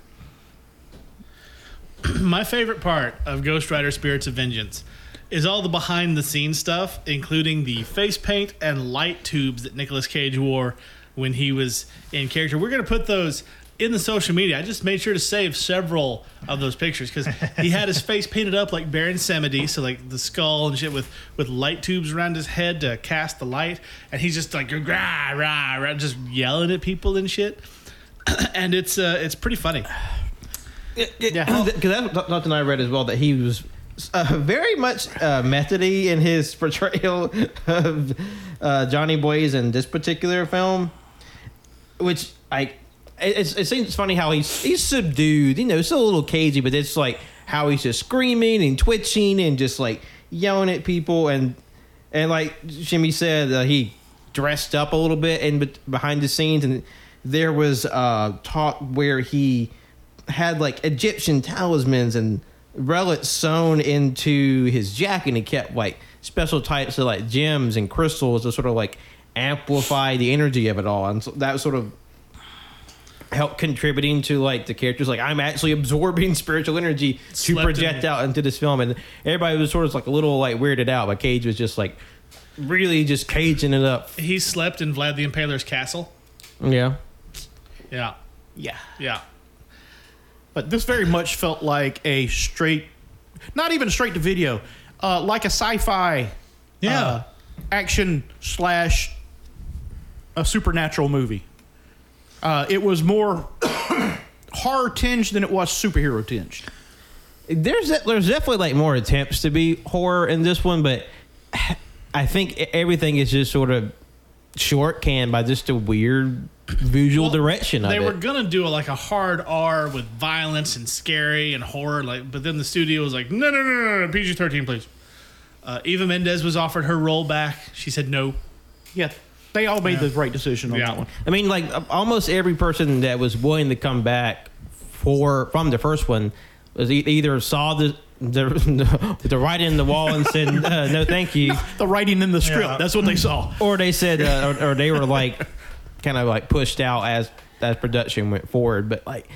(clears throat) my favorite part of Ghost Rider Spirits of Vengeance is all the behind the scenes stuff, including the face paint and light tubes that Nicolas Cage wore when he was in character. We're going to put those in the social media. I just made sure to save several of those pictures because he had his face painted up like Baron Samedi, so like the skull and shit with, with light tubes around his head to cast the light. And he's just like, rah, rah, rah, just yelling at people and shit. (clears throat) and it's uh, it's pretty funny. Yeah, because that's something I read as well that he was uh, very much uh, methody in his (laughs) portrayal of uh, Johnny Blaze in this particular film, which I it, it seems funny how he's he's subdued, you know, still a little cagey, but it's like how he's just screaming and twitching and just like yelling at people. And and like Jimmy said, uh, he dressed up a little bit and behind the scenes, and there was uh, talk where he had like Egyptian talismans and relics sewn into his jacket, and he kept like special types of like gems and crystals to sort of like amplify the energy of it all, and so that was sort of help contributing to like the characters like i'm actually (laughs) absorbing spiritual energy to Slept project in- out into this film and everybody was sort of like a little like weirded out but cage was just like really just caging it up He slept in Vlad the Impaler's castle. yeah Yeah. Yeah. Yeah. But this very much felt like a straight, not even straight to video, uh, like a sci-fi, Yeah. uh, action slash a supernatural movie. Uh, it was more (coughs) horror tinged than it was superhero tinged. there's there's definitely like more attempts to be horror in this one, but (sighs) I think everything is just sort of short canned by just a weird visual direction of They it. were gonna do a, like a hard R with violence and scary and horror, like, but then the studio was like, no, no, no, no, no PG thirteen, please. Uh, Eva Mendes was offered her role back. She said no. Yeah, they all made the right decision on Yeah. that one. I mean, like almost every person that was willing to come back for from the first one was e- either saw the the, (laughs) the writing in the wall and said uh, no, thank you, (laughs) The writing in the script, Yeah. that's what they saw. or they said, uh, or, or they were like (laughs) kind of like pushed out as as production went forward. But like,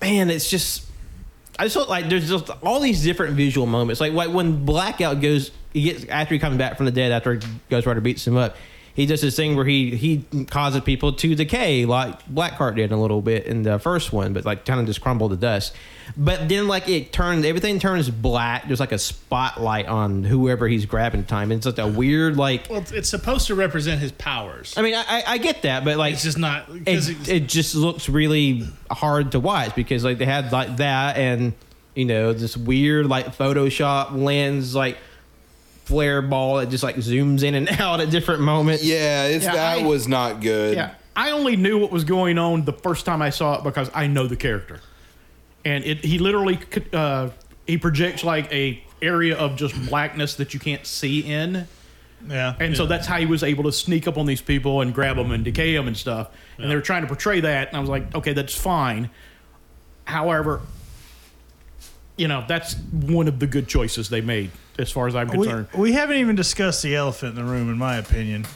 man, it's just I just felt like there's just all these different visual moments. Like like when Blackout goes, he gets after he comes back from the dead after Ghost Rider beats him up. He does this thing where he he causes people to decay like Blackheart did a little bit in the first one, but like kind of just crumble to dust. But then like it turns everything turns black. There's like a spotlight on whoever he's grabbing time. And It's like a weird like. Well, it's, it's supposed to represent his powers. I mean, I, I- get that, but like It's just not it, it just looks really hard to watch because like they had like that and you know this weird like Photoshop lens like flare ball that just like zooms in and (laughs) out at different moments. Yeah, it's Yeah, that I- was not good. Yeah, I only knew what was going on the first time I saw it because I know the character, and it he literally could, uh, he projects like a area of just blackness that you can't see in, Yeah. and so that's how he was able to sneak up on these people and grab them and decay them and stuff. And they were trying to portray that, and I was like, okay, that's fine. However, you know, that's one of the good choices they made as far as I'm concerned. we haven't even discussed the elephant in the room, in my opinion.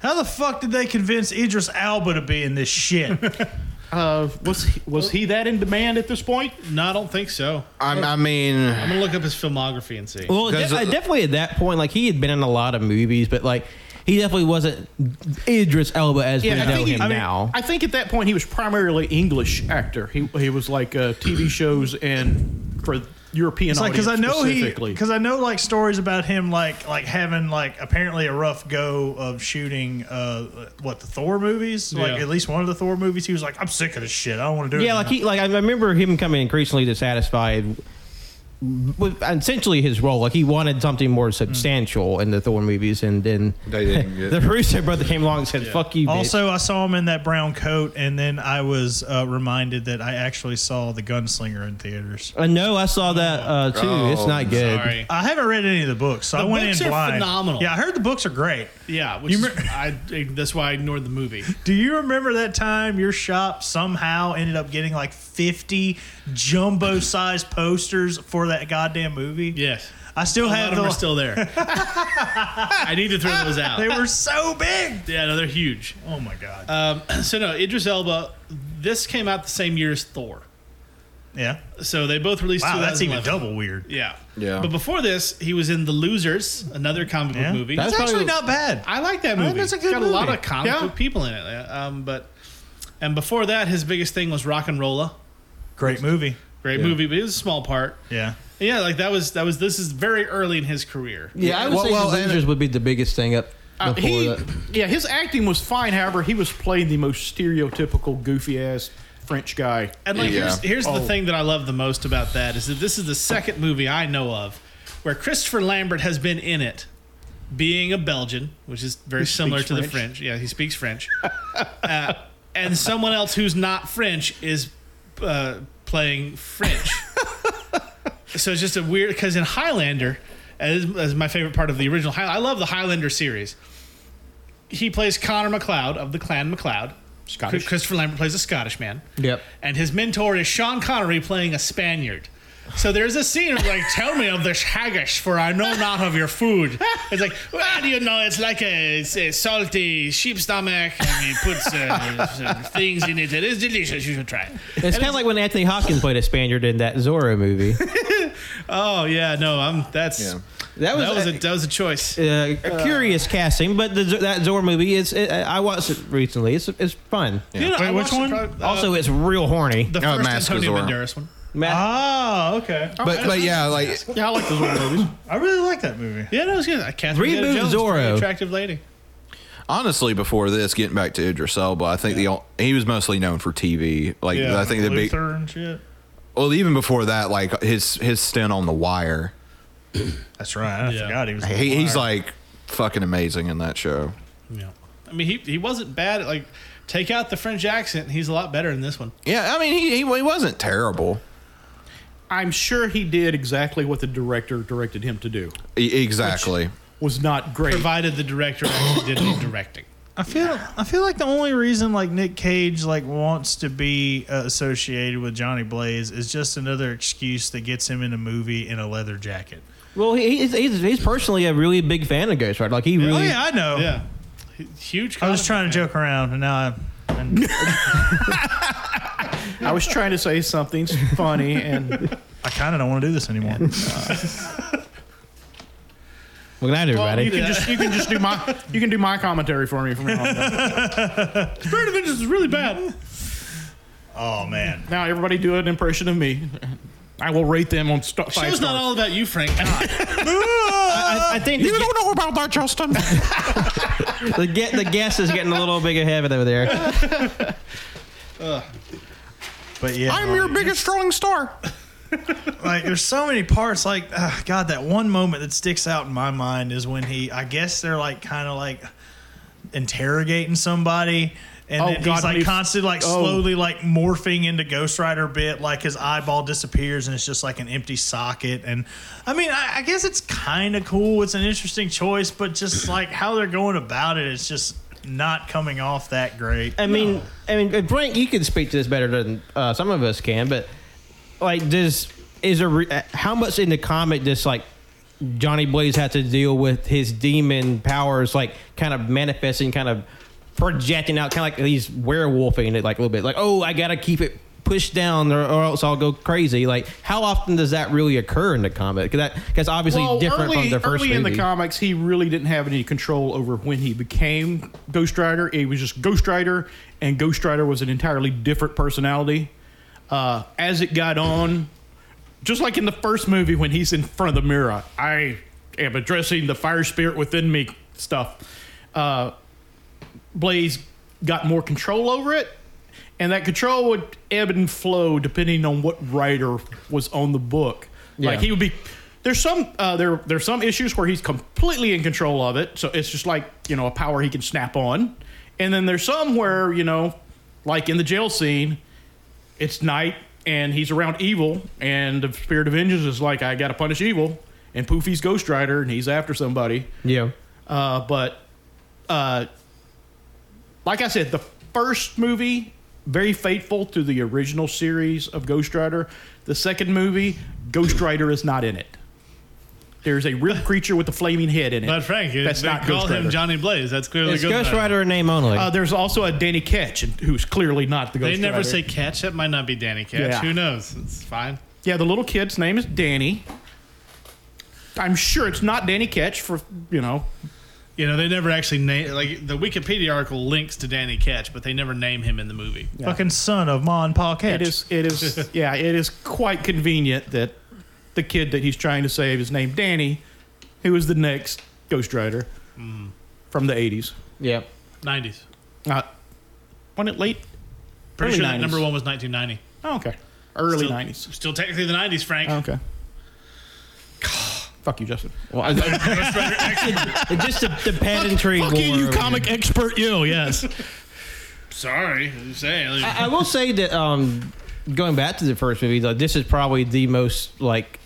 How the fuck did they convince Idris Elba to be in this shit? (laughs) Uh, was he, was he that in demand at this point? no, I don't think so. I'm, I mean, I'm gonna look up his filmography and see. Well, de- uh, definitely at that point, like he had been in a lot of movies, but like he definitely wasn't Idris Elba as we I know think he- him I mean, now. I think at that point he was primarily English actor. He he was like uh, TV shows and for European It's like because I know he specifically. because I know like stories about him like like having like apparently a rough go of shooting uh what the Thor movies like Yeah. at least one of the Thor movies he was like I'm sick of this shit I don't want to do it yeah, like he like I remember him coming increasingly dissatisfied with essentially his role. Like he wanted something more substantial in the Thor movies, and then They didn't get- (laughs) the Russo brother came along and said, "Fuck you." bitch." Also, I saw him in that brown coat, and then I was uh, reminded that I actually saw The Gunslinger in theaters. I know I saw that uh, too. it's Oh, not good. Sorry. I haven't read any of the books, so The I went books in are blind. phenomenal. Yeah, I heard the books are great. Yeah, which You is, I, that's why I ignored the movie. (laughs) Do you remember that time your shop somehow ended up getting like 50 jumbo sized posters for that goddamn movie? Yes, I still a lot have of them the. are still there. (laughs) I need to throw those out. they were so big. yeah, no, they're huge. Oh my god. Um, (clears throat) so no, Idris Elba. This came out the same year as Thor. yeah. So they both released. Wow, that's even double weird. Yeah. Yeah. But before this, he was in The Losers, another comic Yeah. book movie. That's, That's actually probably- not bad. I like that I movie. think that's a It's good got a lot of comic Yeah. book people in it. Um, but and before that, his biggest thing was Rock and Rolla. Great movie. Great movie, but it was a small part. Yeah. Yeah, like that was that was this is very early in his career. Yeah, I would Well- say well, the and- would be the biggest thing up Uh, he, that. yeah, his acting was fine. However, he was playing the most stereotypical goofy ass French guy. And like Yeah. here's here's the Oh. thing that I love the most about that is that this is the second movie I know of where Christopher Lambert has been in it, being a Belgian, which is very similar speaks to the French. French. Yeah, he speaks French. (laughs) uh, and someone else who's not French is uh, playing French. (laughs) so it's just a weird because in Highlander, as, as my favorite part of the original Highlander, I love the Highlander series. He plays Connor MacLeod of the Clan MacLeod. Scottish. Christopher Lambert plays a Scottish man Yep. and his mentor is Sean Connery playing a Spaniard. So there's a scene of like, tell me of this haggis, for I know not of your food. It's like, well, do you know? It's like a, it's a salty sheep stomach, and he puts uh, some things in it. It is delicious. You should try it. It's kind of like when Anthony Hopkins played a Spaniard in that Zorro movie. (laughs) Oh yeah, no, I'm that's Yeah. That was, That was a, a that was a choice. uh, a curious casting, but the, that Zor movie is. It, I watched it recently. It's it's fun. You know, Wait, which one? probably- uh, also, it's real horny. the Oh, first Mask of Antonio Banderas one. Matt, Oh, okay. But but yeah, like Yeah, I like those old movies. (laughs) I really like that movie. Yeah, no, it was good. Uh, Catherine Reboot Zeta-Jones, Zorro. pretty attractive lady. honestly, before this, getting back to Idris Elba, I think the the he was mostly known for TV. Like Yeah, I think the big Luther and shit. well, even before that, like his his stint on The Wire, (clears throat) That's right. I Yeah. forgot he was. on he, the he's wire. like fucking amazing in that show. Yeah, I mean, he he wasn't bad. At, like, take out the French accent, he's a lot better in this one. Yeah, I mean he he, he wasn't terrible. I'm sure he did exactly what the director directed him to do. E- exactly. Was not great. Provided the director actually did any directing. I feel I feel like the only reason like Nick Cage like wants to be uh, associated with Johnny Blaze is just another excuse that gets him in a movie in a leather jacket. well, he, he's, he's he's personally a really big fan of Ghost Rider. Like he really. Oh yeah, I know. Yeah, huge. I was comic trying to joke around, and now I. And (laughs) I was trying to say something funny, and I kind of don't want to do this anymore. Uh, well, good night, everybody. you can just you can just do my you can do my commentary for me from now on. (laughs) Spirit of Vengeance is really bad. oh man, Now everybody do an impression of me. I will rate them on st- five Show's not stars. all about you, Frank. I, I think the, You don't know about that, Justin. (laughs) the, ge- the guest is getting a little big ahead over there. (laughs) but yeah, I'm your biggest strong star. (laughs) like there's so many parts like uh, god that one moment that sticks out in my mind is when he i guess they're like kind of like interrogating somebody and Oh, then God, he's like he- constantly like oh. slowly like morphing into ghost rider bit like his eyeball disappears and it's just like an empty socket and i mean i, I guess it's kind of cool it's an interesting choice but just like how they're going about it it's just not coming off that great. I mean, I mean, Frank, you can speak to this better than uh, some of us can, but like, does is a re- how much in the comic does like Johnny Blaze have to deal with his demon powers, like kind of manifesting, kind of projecting out, kind of like he's werewolfing it, like a little bit, like oh, I gotta keep it pushed down, or, or else I'll go crazy. Like, how often does that really occur in the comic? Because that because obviously Well, different early, from the first early in the comics, he really didn't have any control over when he became Ghost Rider. He was just Ghost Rider, and Ghost Rider was an entirely different personality. Uh, as it got on, just like in the first movie when he's in front of the mirror, I am addressing the fire spirit within me stuff. Uh, Blaze got more control over it, and that control would ebb and flow depending on what writer was on the book. Like he would be. There's some uh, there there's some issues where he's completely in control of it, so it's just like you know a power he can snap on, and then there's some where you know, like in the jail scene, it's night and he's around evil, and the spirit of vengeance is like I got to punish evil, and Poofy's Ghost Rider and he's after somebody. yeah. Uh, but uh, like I said, the first movie very faithful to the original series of Ghost Rider. The second movie, Ghost Rider is not in it. There's a real creature with a flaming head in it. But Frank, That's they not call Ghost him Rider. Johnny Blaze. That's clearly It's Ghost, Ghost Rider. Rider name only. Uh, there's also a Danny Ketch, who's clearly not the Ghost Rider. They never Rider. say catch. That might not be Danny Ketch. Yeah. Who knows? It's fine. Yeah, the little kid's name is Danny. I'm sure it's not Danny Ketch for you know. You know, they never actually name like the Wikipedia article links to Danny Ketch, but they never name him in the movie. fucking son of Ma and Pa Ketch. It is. It is. (laughs) yeah, it is quite convenient that the kid that he's trying to save is named Danny, who is the next Ghost Rider from the '80s. yeah. Nineties. Uh, wasn't it late? Pretty Early sure that 90s. number one was 1990. Oh, okay. Early Still- '90s. Still technically the 90s, Frank. Okay. Fuck you, Justin. Well, I, (laughs) I- just the, the pedantry. Fuck you, you over comic expert. You, yes. (laughs) Sorry, I'm saying. I, I will say that um, going back to the first movie, though, this is probably the most like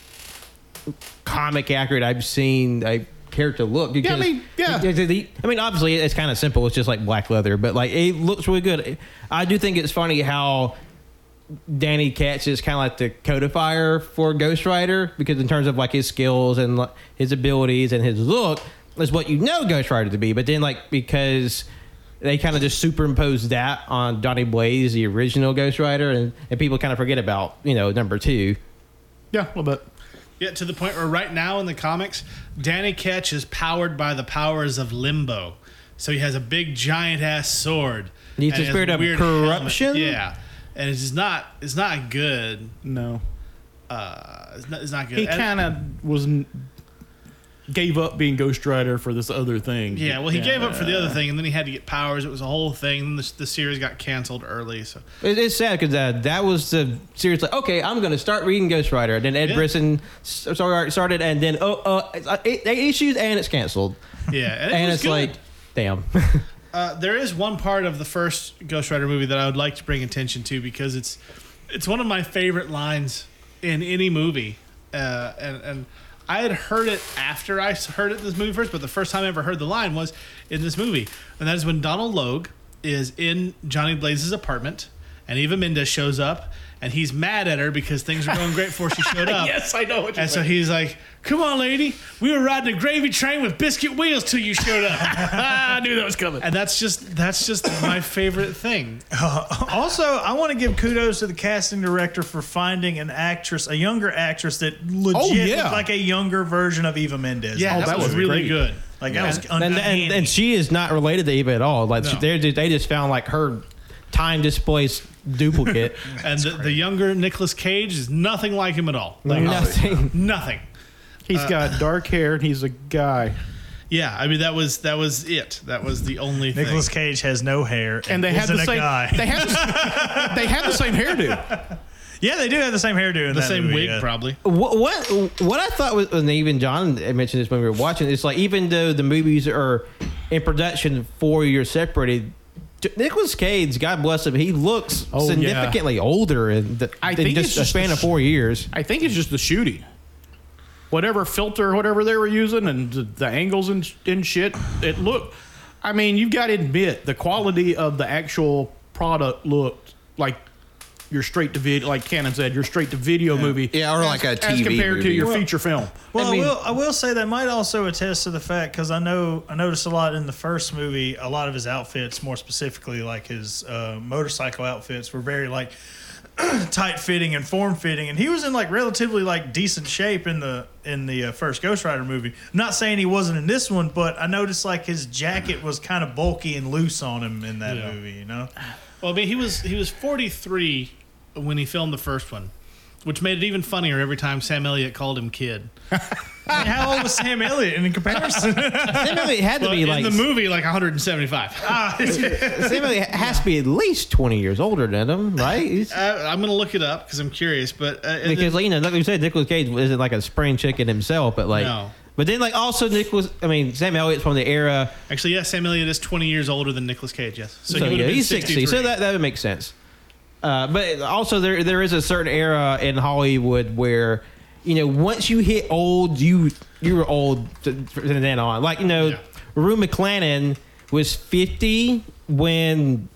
comic accurate I've seen a character look. Because, I mean, yeah. because the- I mean, obviously, it's kind of simple. It's just like black leather, but like it looks really good. I do think it's funny how. Danny Ketch is kind of like the codifier for Ghost Rider because in terms of like his skills and like, his abilities and his look is what you know Ghost Rider to be. But then like because they kind of just superimpose that on Johnny Blaze, the original Ghost Rider, and, and people kind of forget about you know number two. Yeah, a little bit. Yeah, to the point where right now in the comics, Danny Ketch is powered by the powers of limbo. So he has a big giant ass sword. He's and the spirit a of weird helmet. corruption? Yeah. And it's just not it's not good. No. Uh it's not, it's not good. He kind of was n- gave up being Ghost Rider for this other thing. Yeah, well, he gave up for the other thing, and then he had to get powers. It was a whole thing. And the, the series got canceled early. So It, it's sad because uh, that was the series. Like, okay, I'm going to start reading Ghost Rider. And then Ed Yeah. Brisson s- started, started, and then oh, uh, it's, uh, eight, eight issues, and it's canceled. yeah, and, it and was it's good. like, damn. (laughs) Uh, there is one part of the first Ghost Rider movie that I would like to bring attention to because it's it's one of my favorite lines in any movie, uh, and and I had heard it after I heard it in this movie first, but the first time I ever heard the line was in this movie, and that is when Donald Logue is in Johnny Blaze's apartment, and Eva Mendes shows up. And he's mad at her because things were going great before she (laughs) showed up. Yes, I know what you're And so he's like, "Come on, lady, we were riding a gravy train with biscuit wheels till you showed up." (laughs) I knew that was coming. and that's just that's just my favorite thing. (laughs) Also, I want to give kudos to the casting director for finding an actress, a younger actress that oh, legit Oh, yeah. looked like a younger version of Eva Mendes. Yeah, Oh, that, that was, was really great. good. like that was and, and, and she is not related to Eva at all. Like No. they're just, they just found like her time displaced duplicate. (laughs) And the, the younger Nicolas Cage is nothing like him at all. Like Nothing. nothing. He's uh, got dark hair and he's a guy. Yeah, I mean that was that was it. That was the only thing. Nicolas Cage has no hair, And they have the same. guy. They have. The, (laughs) they have the same hairdo. yeah, they do have the same hairdo in the that same movie, wig yeah. probably. what, what what I thought was, and even John mentioned this when we were watching. It's like even though the movies are in production four years separated. Nicolas Cage, God bless him, he looks Oh, yeah. significantly older in, the, I in think just it's a just span of four years. I think it's just the shooting. Whatever filter, whatever they were using, and the, the angles and, and shit, it looked. I mean, you've got to admit the quality of the actual product looked like your straight to video, like Cannon said, your straight to video movie. Yeah, or as- like a TV as TV compared to your Well- feature film. Well, I I, mean- will. I will say that might also attest to the fact because I know I noticed a lot in the first movie. A lot of his outfits, more specifically, like his uh, motorcycle outfits, were very like (clears throat) tight fitting and form fitting, and he was in like relatively like decent shape in the in the uh, first Ghost Rider movie. I'm not saying he wasn't in this one, but I noticed like his jacket was kind of bulky and loose on him in that Yeah. movie. You know, Well, I mean he was he was 43 when he filmed the first one, which made it even funnier every time Sam Elliott called him kid. (laughs) I mean, how old was Sam Elliott in comparison? Sam Elliott had to But be in like the movie, like 175. Sam (laughs) Elliott has to be at least twenty years older than him, right? He's- Uh, I'm gonna look it up because I'm curious. But uh, and because then- you know, like we said, Nicolas Cage isn't like a spring chicken himself, but like, No. But then like also Nicolas, I mean, Sam Elliott's from the era, actually, yes, Sam Elliott is 20 years older than Nicolas Cage. Yes, so, he would yeah, been he's sixty, so that that would make sense. Uh, but also there there is a certain era in Hollywood where you know once you hit old, you you were old to, from then on. Like you know, Yeah. Rue McClanahan was fifty when.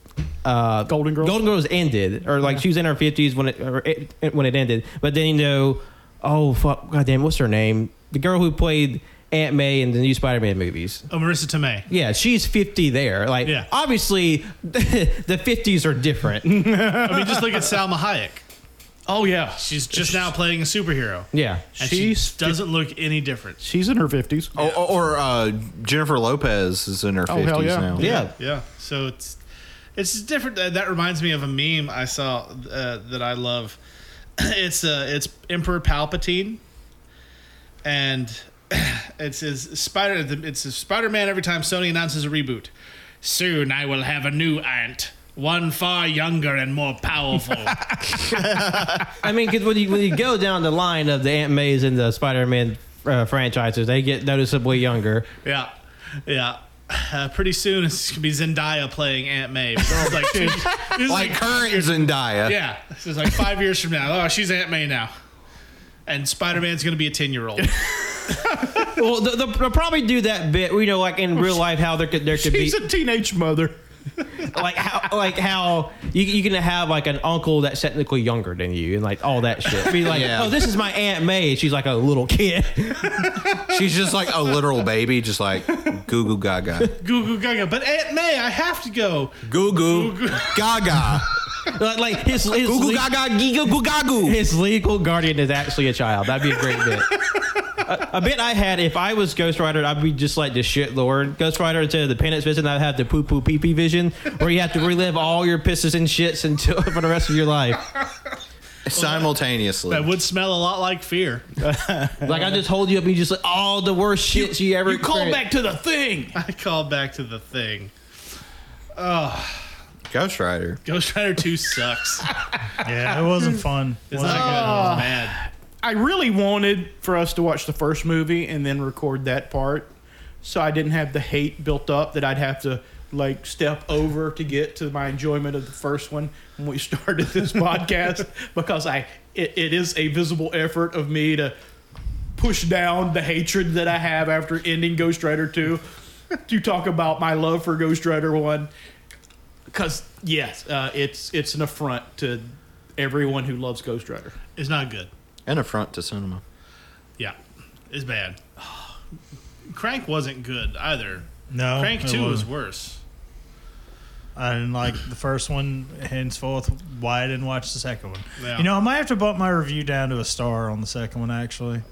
Uh, Golden Girls? Golden Girls ended, or like she was in her fifties when it, or it when it ended. But then you know, oh fuck, goddamn, what's her name? The girl who played Aunt May in the new Spider-Man movies. Oh, Marisa Tomei. Yeah, she's 50 there. Like, Yeah. obviously, (laughs) the 50s are different. (laughs) I mean, just look at Salma Hayek. Oh yeah, She's just now playing a superhero, yeah. and She's she doesn't look any different. she's in her fifties. Or, or uh, Jennifer Lopez is in her Oh, 50s hell yeah. now. Yeah. Yeah, so it's it's different. Uh, That reminds me of a meme I saw uh, that I love. (clears throat) It's uh, it's Emperor Palpatine, and (clears throat) it's his Spider. It's a Spider-Man. Every time Sony announces a reboot, soon I will have a new aunt, one far younger and more powerful. (laughs) (laughs) I mean, because when you, when you go down the line of the Aunt Mays and the Spider Man uh, franchises, they get noticeably younger. yeah, yeah. Uh, pretty soon it's gonna be Zendaya playing Aunt May. It's like, (laughs) this is Like current Zendaya. Yeah, this is like five years from now. Oh, she's Aunt May now, and Spider Man's gonna be a ten year old. (laughs) Well, the, the, they'll probably do that bit, you know, like in real life, how there could there could be She's a teenage mother. (laughs) like how like how you you can have like an uncle that's technically younger than you and like all that shit. Be like, Yeah. oh, this is my Aunt May. She's like a little kid. (laughs) She's just like a literal baby, just like goo goo gaga. Goo goo gaga. But Aunt May, I have to go. Goo goo (laughs) gaga. like, like his his, Goo goo le- gaga giga goo gagoo. his legal guardian is actually a child. That'd be a great bit. A, a bit I had if I was Ghost Rider, I'd be just like the shit lord. Ghost Rider instead of the penance vision, I'd have the poo poo pee pee vision, where you have to relive all your pisses and shits until (laughs) for the rest of your life. Simultaneously. That would smell a lot like fear. (laughs) Like I just hold you up and you just like all the worst shits you, ever. You call back to the thing. (laughs) I call back to the thing. Ghost Rider. Ghost Rider 2 sucks. Yeah, it wasn't fun. It's Wasn't not good. It was bad. I really wanted for us to watch the first movie and then record that part, so I didn't have the hate built up that I'd have to like step over to get to my enjoyment of the first one when we (laughs) started this podcast because I it, it is a visible effort of me to push down the hatred that I have after ending Ghost Rider 2 to talk about my love for Ghost Rider 1 because yes, uh, it's it's an affront to everyone who loves Ghost Rider. It's not good. And affront to cinema. Yeah. It's bad. Crank wasn't good either. No, Crank 2 was wasn't. worse. I didn't like the first one. Henceforth, why I didn't watch the second one. Yeah. You know, I might have to bump my review down to a star on the second one. Actually,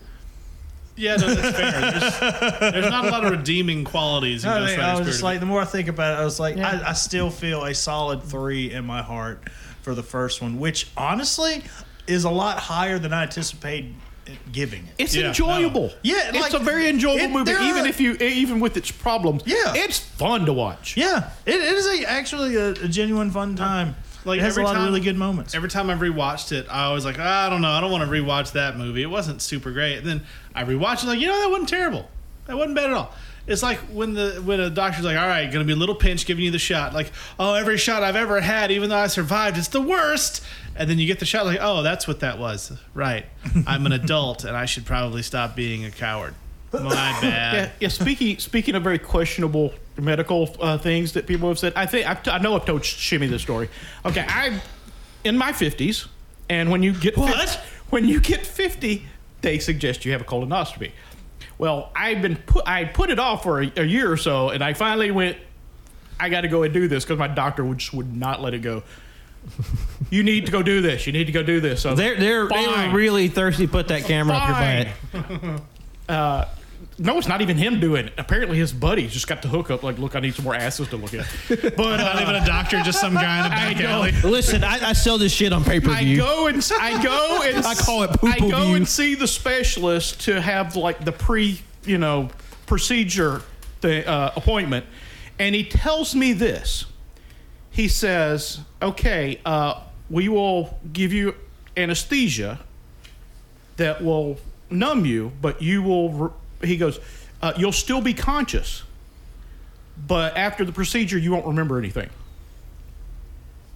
Yeah, no, that's fair. (laughs) There's, there's not a lot of redeeming qualities in I, mean, I was just like, the more I think about it, I was like, I, I still feel a solid three in my heart for the first one, which honestly is a lot higher than I anticipated giving it. It's Yeah, enjoyable. Yeah, it's a very enjoyable it- movie, even are- if you, even with its problems. Yeah. it's fun to watch. Yeah, it, it is a, actually a, a genuine fun time. Like, it has a every lot of time- really good moments. Every time I rewatched it, I was like, "Ah, I don't know, I don't want to rewatch that movie. It wasn't super great. And then I rewatched it, like, you know, that wasn't terrible. That wasn't bad at all. It's like when the when a doctor's like, all right, gonna be a little pinch giving you the shot. Like, oh, every shot I've ever had, even though I survived, it's the worst. And then you get the shot, like, oh, that's what that was. Right. (laughs) I'm an adult and I should probably stop being a coward. My (laughs) bad. Yeah, yeah. Speaking speaking of very questionable medical uh, things that people have said, I think I've t- I know I've told Shimmy this story. Okay, I'm in my fifties, and when you get What? fif- when you get fifty, they suggest you have a colonoscopy. Well, I've been put I put it off for a, a year or so, and I finally went. I got to go and do this because my doctor would just would not let it go. (laughs) you need to go do this. You need to go do this. So They're they're they were really thirsty. Put that camera up your butt. (laughs) Uh, no, it's not even him doing it. Apparently, his buddies just got the hookup. Like, look, I need some more asses to look at. But Not uh, even a doctor, just some guy in a (laughs) I back alley. Listen, I, I sell this shit on pay per I view. go and I go (laughs) and I call it I poo-poo go view. and see the specialist to have like the pre, you know, procedure the uh, appointment, and he tells me this. He says, "Okay, uh, we will give you anesthesia that will numb you, but you will." Re-, he goes, uh, "You'll still be conscious, but after the procedure, you won't remember anything."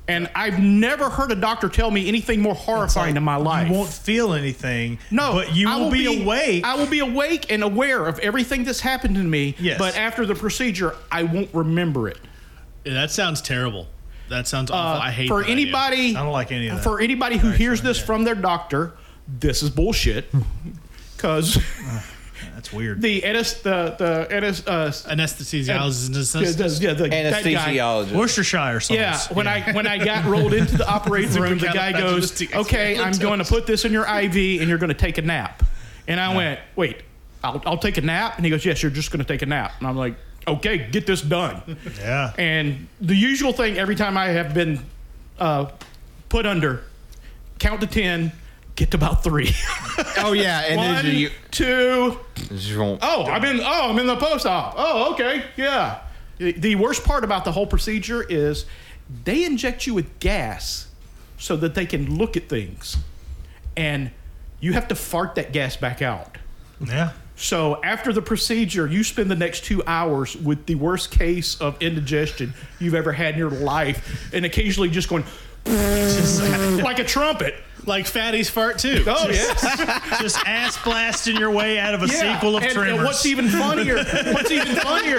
And I've never heard a doctor tell me anything more horrifying in my life. You won't feel anything. No, but you I will, be, awake. I will be awake and aware of everything that's happened to me. Yes. But after the procedure, I won't remember it. Yeah, that sounds terrible. That sounds awful. Uh, I hate for that idea. anybody. I don't like any of that. For anybody who hears this from their doctor, this is bullshit. (laughs) Because That's weird. the anes- the the anes- uh, Anesthesiologist. yeah, the, yeah, the, that guy- Anesthesiologist. Worcestershire sauce. Yeah, when I when I got rolled into the operating (laughs) room, the guy goes, "Okay, I'm going to put this in your IV, and you're going to take a nap." And I went, "Wait, I'll, I'll take a nap." And he goes, "Yes, you're just going to take a nap." And I'm like, "Okay, get this done." Yeah. And the usual thing every time I have been uh, put under, count to ten, get to about three. Oh yeah, and One, then you, two. Oh, I'm in. Oh, I'm in the post op. Oh, okay, yeah. The, the worst part about the whole procedure is they inject you with gas so that they can look at things, and you have to fart that gas back out. Yeah. So after the procedure, you spend the next two hours with the worst case of indigestion you've ever had in your life, and occasionally just going (laughs) like a trumpet. Like fatty's fart too. Oh yeah. (laughs) Just ass blasting your way out of a Yeah, sequel of and, Tremors. And what's even funnier? what's even funnier?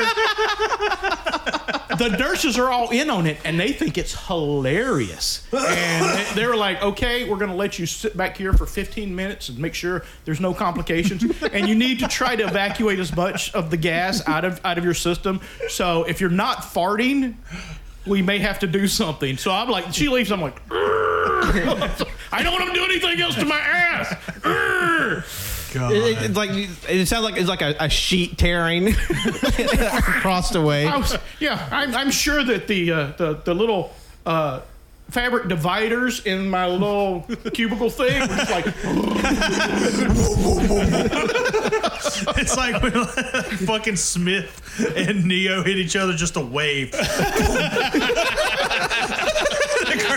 the nurses are all in on it, and they think it's hilarious. And they- they're like, "Okay, we're going to let you sit back here for 15 minutes and make sure there's no complications. and you need to try to evacuate as much of the gas out of out of your system. So if you're not farting." we may have to do something. So I'm like, she leaves. I'm like, I don't want to do anything else to my ass. God. It, it- it's like it sounds like it's like a, a sheet tearing (laughs) across the way. I was, yeah, I'm, I'm sure that the uh, the the little uh, fabric dividers in my little cubicle thing were just like (laughs) It's like when fucking Smith and Neo hit each other, just a wave. (laughs)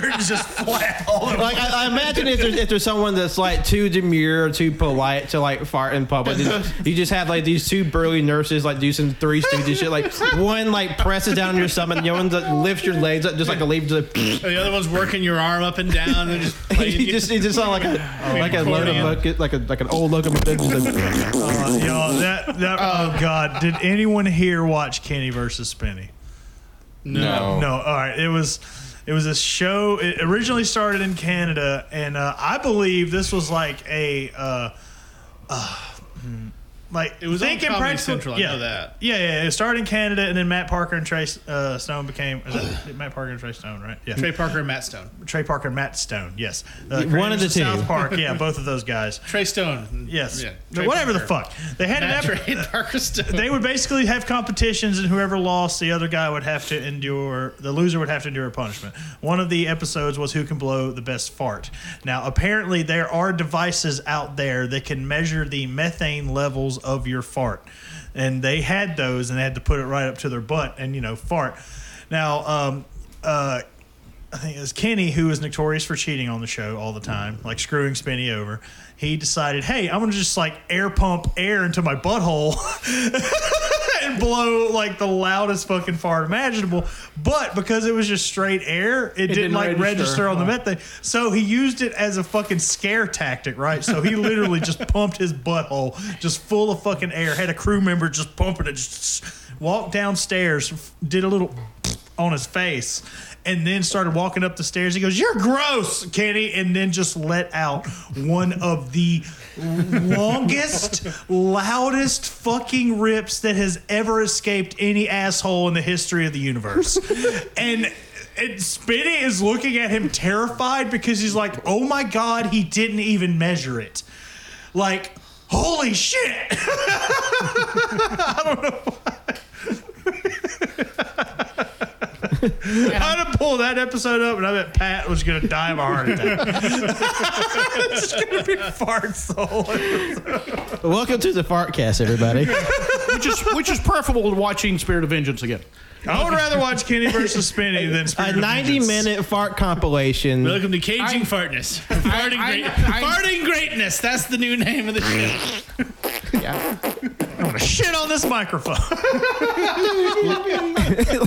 the curtains (laughs) just flap all over. Like I, I imagine if there's, if there's someone that's like too demure or too polite to like fart in public, you just have like these two burly nurses like do some three stooges shit. Like one like presses down on your stomach, the other one that lifts your legs up just like a leaf. Just (laughs) The other one's working your arm up and down and just (laughs) playing. you just you just sound like a like a locomotive, like a like an old locomotive. Just like, Uh, y'all, that, that, oh, God. Did anyone here watch Kenny versus Spenny? No. No, all right. It was it was a show. It originally started in Canada, and uh, I believe this was like a uh, uh, hmm, like It was on think Comedy Impractical- Central, I yeah, know that. Yeah, yeah. It started in Canada, and then Matt Parker and Trey uh, Stone became is that Matt Parker and Trey Stone, right? Yeah, Trey Parker and Matt Stone. Trey Parker and Matt Stone. Yes, uh, One of the two. South Park. Yeah, both of those guys. Trey Stone. Yes, Yeah. Trey whatever the fuck. They had Matt an Trey (laughs) Parker Stone. they would basically have competitions, and whoever lost, the other guy would have to endure. The loser would have to endure a punishment. One of the episodes was who can blow the best fart. Now, apparently, there are devices out there that can measure the methane levels of your fart, and they had those, and they had to put it right up to their butt and you know fart. Now, um, uh, I think it was Kenny who was notorious for cheating on the show all the time, like screwing Spenny over. He decided, hey, I'm gonna just like air pump air into my butthole (laughs) and blow like the loudest fucking fart imaginable. But because it was just straight air, it, didn't, didn't like register, register. on the methane. So he used it as a fucking scare tactic, right? So he literally just pumped his butthole just full of fucking air. Had a crew member just pumping it, just walked downstairs, did a little on his face and then started walking up the stairs. He goes, You're gross, Kenny. And then just let out one of the longest, (laughs) loudest fucking rips that has ever escaped any asshole in the history of the universe. (laughs) and and Spenny is looking at him terrified because he's like, Oh my God, he didn't even measure it. Like, holy shit. (laughs) I'd have pulled that episode up, and I bet Pat was going to die of a heart attack. (laughs) it's going to be farts the whole episode. Welcome to the Fartcast, everybody. which is which is preferable to watching Spirit of Vengeance again. I would rather watch Kenny versus Spenny than A Spirit of 90 Vengeance. minute fart compilation. Welcome to Caging Fartness. Farting, I- great- I- farting Greatness. That's the new name of the show. (laughs) I'm going to shit on this microphone. (laughs)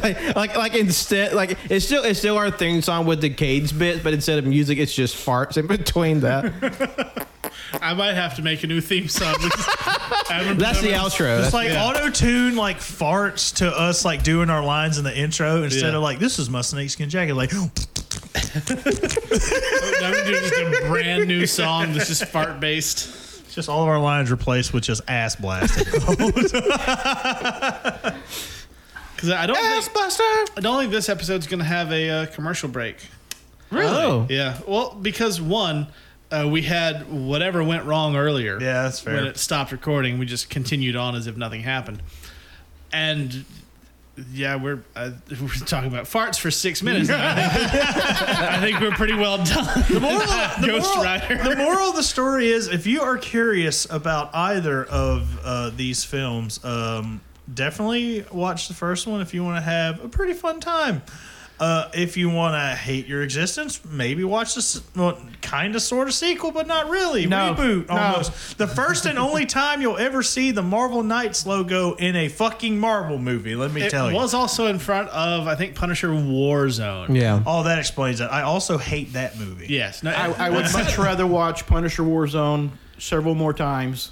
like, like, like instead, like it's still it's still our theme song with the cage bits, but instead of music, it's just farts in between that. (laughs) I might have to make a new theme song. (laughs) That's the outro. It's like Yeah. auto tune like farts to us like doing our lines in the intro instead Yeah. of like this is my snakeskin jacket like I'm gonna do just a brand new song that's just fart based. Just all of our lines replaced with just ass blasted. Because (laughs) I don't think I don't think this episode's gonna have a uh, commercial break. Oh, Yeah. Well, because one, uh, we had whatever went wrong earlier. Yeah, that's fair. When it stopped recording, we just continued on as if nothing happened. And yeah, we're uh, (laughs) we're talking about farts for six minutes. now. I, think, I think we're pretty well done. The moral, (laughs) the, Ghost moral, Rider. the moral of the story is if you are curious about either of uh, these films, um, definitely watch the first one if you want to have a pretty fun time. Uh, if you want to hate your existence, maybe watch this well, kind of sort of sequel, but not really. No. Reboot No. almost. The first and only (laughs) time you'll ever see the Marvel Knights logo in a fucking Marvel movie, let me It tell you. It was also in front of I think Punisher Warzone. yeah. All that explains it. I also hate that movie. Yes. No, I, I would (laughs) much rather watch Punisher Warzone several more times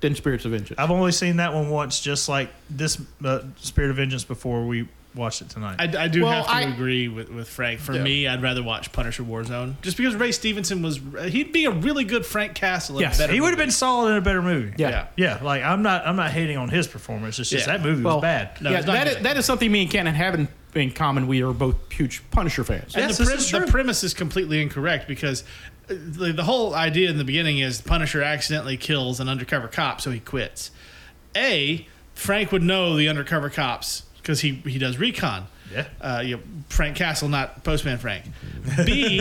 than Spirits of Vengeance. I've only seen that one once, just like this uh, Spirit of Vengeance before we watched it tonight. I, I do Well, have to I- agree with, with Frank. For Yeah. me, I'd rather watch Punisher Warzone just because Ray Stevenson was he'd be a really good Frank Castle. in a Yes. better he would have been solid in a better movie. Yeah. yeah. Like I'm not, I'm not hating on his performance. It's just Yeah. that movie Well, was bad. No, yeah, that is, that is something me and Cannon haven't in common, we are both huge Punisher fans. And Yes, the, this the premise is completely incorrect because uh, the, the whole idea in the beginning is Punisher accidentally kills an undercover cop, so he quits. A, Frank would know the undercover cops because he, he does recon. Yeah. Uh, you know, Frank Castle, not Postman Frank. (laughs) B,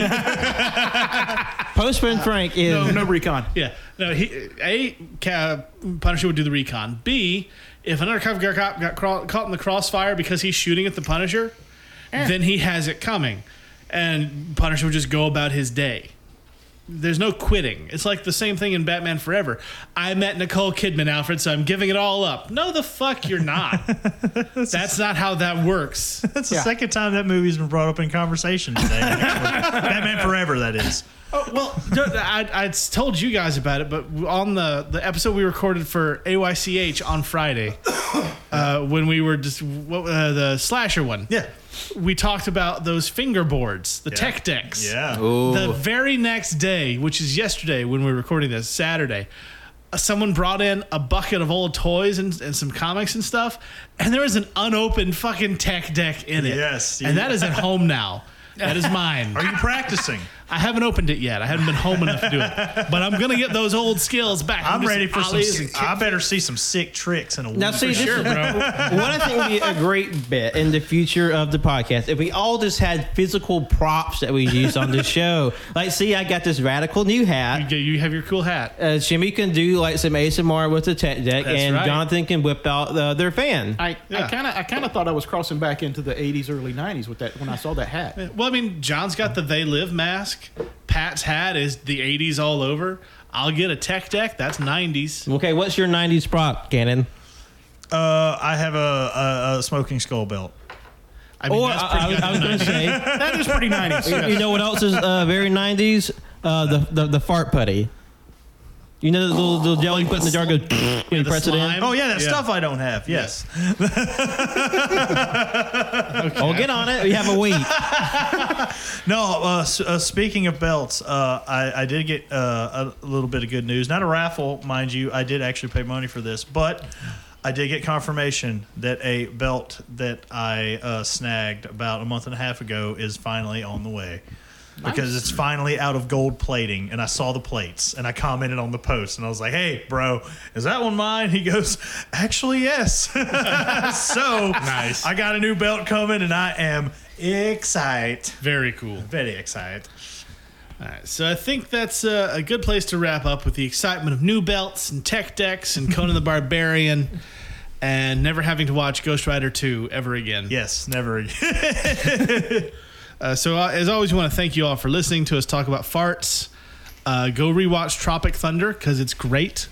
Postman Frank is No, no recon. yeah, no, he A, ca- Punisher would do the recon. B, if an undercover cop got craw- caught in the crossfire because he's shooting at the Punisher, then he has it coming, and Punisher would just go about his day. There's no quitting. It's like the same thing in Batman Forever. I met Nicole Kidman, Alfred, so I'm giving it all up. No, the fuck you're not. (laughs) That's not how that works. (laughs) That's the second time that movie's been brought up in conversation today. (laughs) Batman Forever, that is. Oh, well, I, I told you guys about it, but on the, the episode we recorded for AYCH on Friday, (coughs) uh, when we were just what, uh, the slasher one, Yeah. We talked about those fingerboards, the tech decks. Yeah. The very next day, which is yesterday when we're recording this, Saturday, uh, someone brought in a bucket of old toys and, and some comics and stuff, and there was an unopened fucking tech deck in it. Yes, And that is at home now. That is mine. Are you practicing? I haven't opened it yet. I haven't been home enough to do it. But I'm gonna get those old skills back. I'm Just ready for some. ollies and sick- I better see some sick tricks in a Now, week. see, this sure, bro. (laughs) what I think would be a great bet in the future of the podcast if we all just had physical props that we use on the show. Like, see, I got this radical new hat. You, you have your cool hat. Uh, Jimmy can do like some ASMR with the tech deck, That's and right. Jonathan can whip out uh, their fan. I kind of I kind of thought I was crossing back into the 80s, early 90s with that when I saw that hat. Well, I mean, John's got the They Live mask. Pat's hat is the 80s all over. I'll get a tech deck. That's 90s. Okay, what's your '90s prop, Cannon? Uh, I have a, a, a smoking skull belt. I mean, Or that's pretty I, good. I was going to say, (laughs) That is pretty 90s. you know what else is uh, very '90s? Uh, the, the the fart putty. You know the little, little jelly you put in the jar, go when you the press it slime. in. Oh yeah, that stuff I don't have. Yes. (laughs) Oh, get on it. We have a week. (laughs) No. Uh, s- uh, speaking of belts, uh, I, I did get uh, a little bit of good news. Not a raffle, mind you. I did actually pay money for this, but I did get confirmation that a belt that I uh, snagged about a month and a half ago is finally on the way. Because it's finally out of gold plating, and I saw the plates, and I commented on the post, and I was like, "Hey, bro, is that one mine?" He goes, "Actually, yes." (laughs) so Nice. I got a new belt coming, and I am excited, Very cool. very excited. All right, so I think that's a, a good place to wrap up with the excitement of new belts and tech decks and Conan the (laughs) Barbarian and never having to watch Ghost Rider 2 ever again. Yes, never again. (laughs) Uh, so, uh, as always, we want to thank you all for listening to us talk about farts. Uh, go rewatch Tropic Thunder because it's great.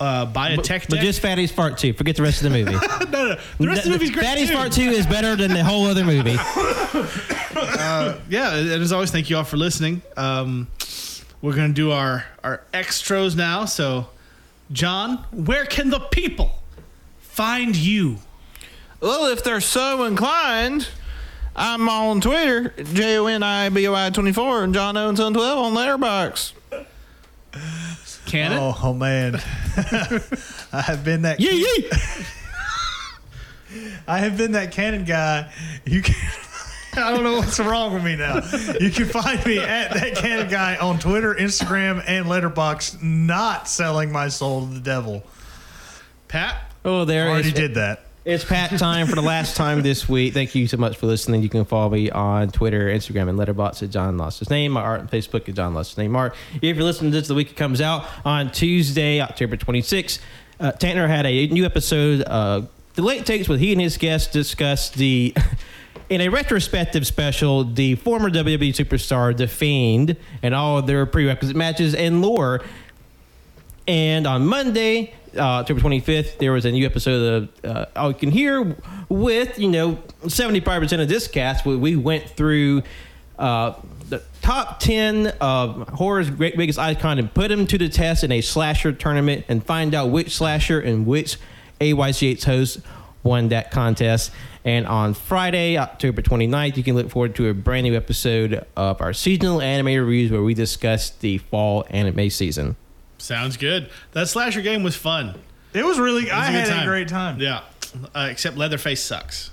Uh, buy a tech But just Fatty's Fart 2. Forget the rest of the movie. (laughs) no, no, the rest of the movie's great. Fatty's too. Fart 2 is better than the whole other movie. (laughs) yeah, and as always, thank you all for listening. Um, we're going to do our, our extras now. So, John, where can the people find you? Well, if they're so inclined, I'm on Twitter, J O N I B O I 24, and John Owens on 12 on Letterboxd. Cannon? oh, oh, man, (laughs) I have been that. Yee yee! (laughs) I have been that cannon guy. You can. (laughs) I don't know what's wrong with me now. You can find me at that cannon guy on Twitter, Instagram, and Letterboxd. Not selling my soul to the devil. Pat? Oh, there Already is. did that. It's Pat time for the last time this week. Thank you so much for listening. You can follow me on Twitter, Instagram, and Letterboxd at John Lost His Name. My art on Facebook at John Lost His Name Art. If you're listening to this the week it comes out on Tuesday, October 26th, uh, Tanner had a new episode, uh, The Late Takes, with he and his guests discuss the. (laughs) In a retrospective special, the former WWE superstar, The Fiend, and all of their prerequisite matches and lore. And on Monday, uh, October 25th, there was a new episode of uh, All You Can Hear with, you know, 75% of this cast. We, we went through uh, the top 10 of horror's great biggest icon and put them to the test in a slasher tournament and find out which slasher and which AYCH host won that contest. And on Friday, October 29th, you can look forward to a brand new episode of our seasonal anime reviews where we discuss the fall anime season. Sounds good. That slasher game was fun. It was really. It I was a good had a great time. Yeah. Uh, except Leatherface sucks.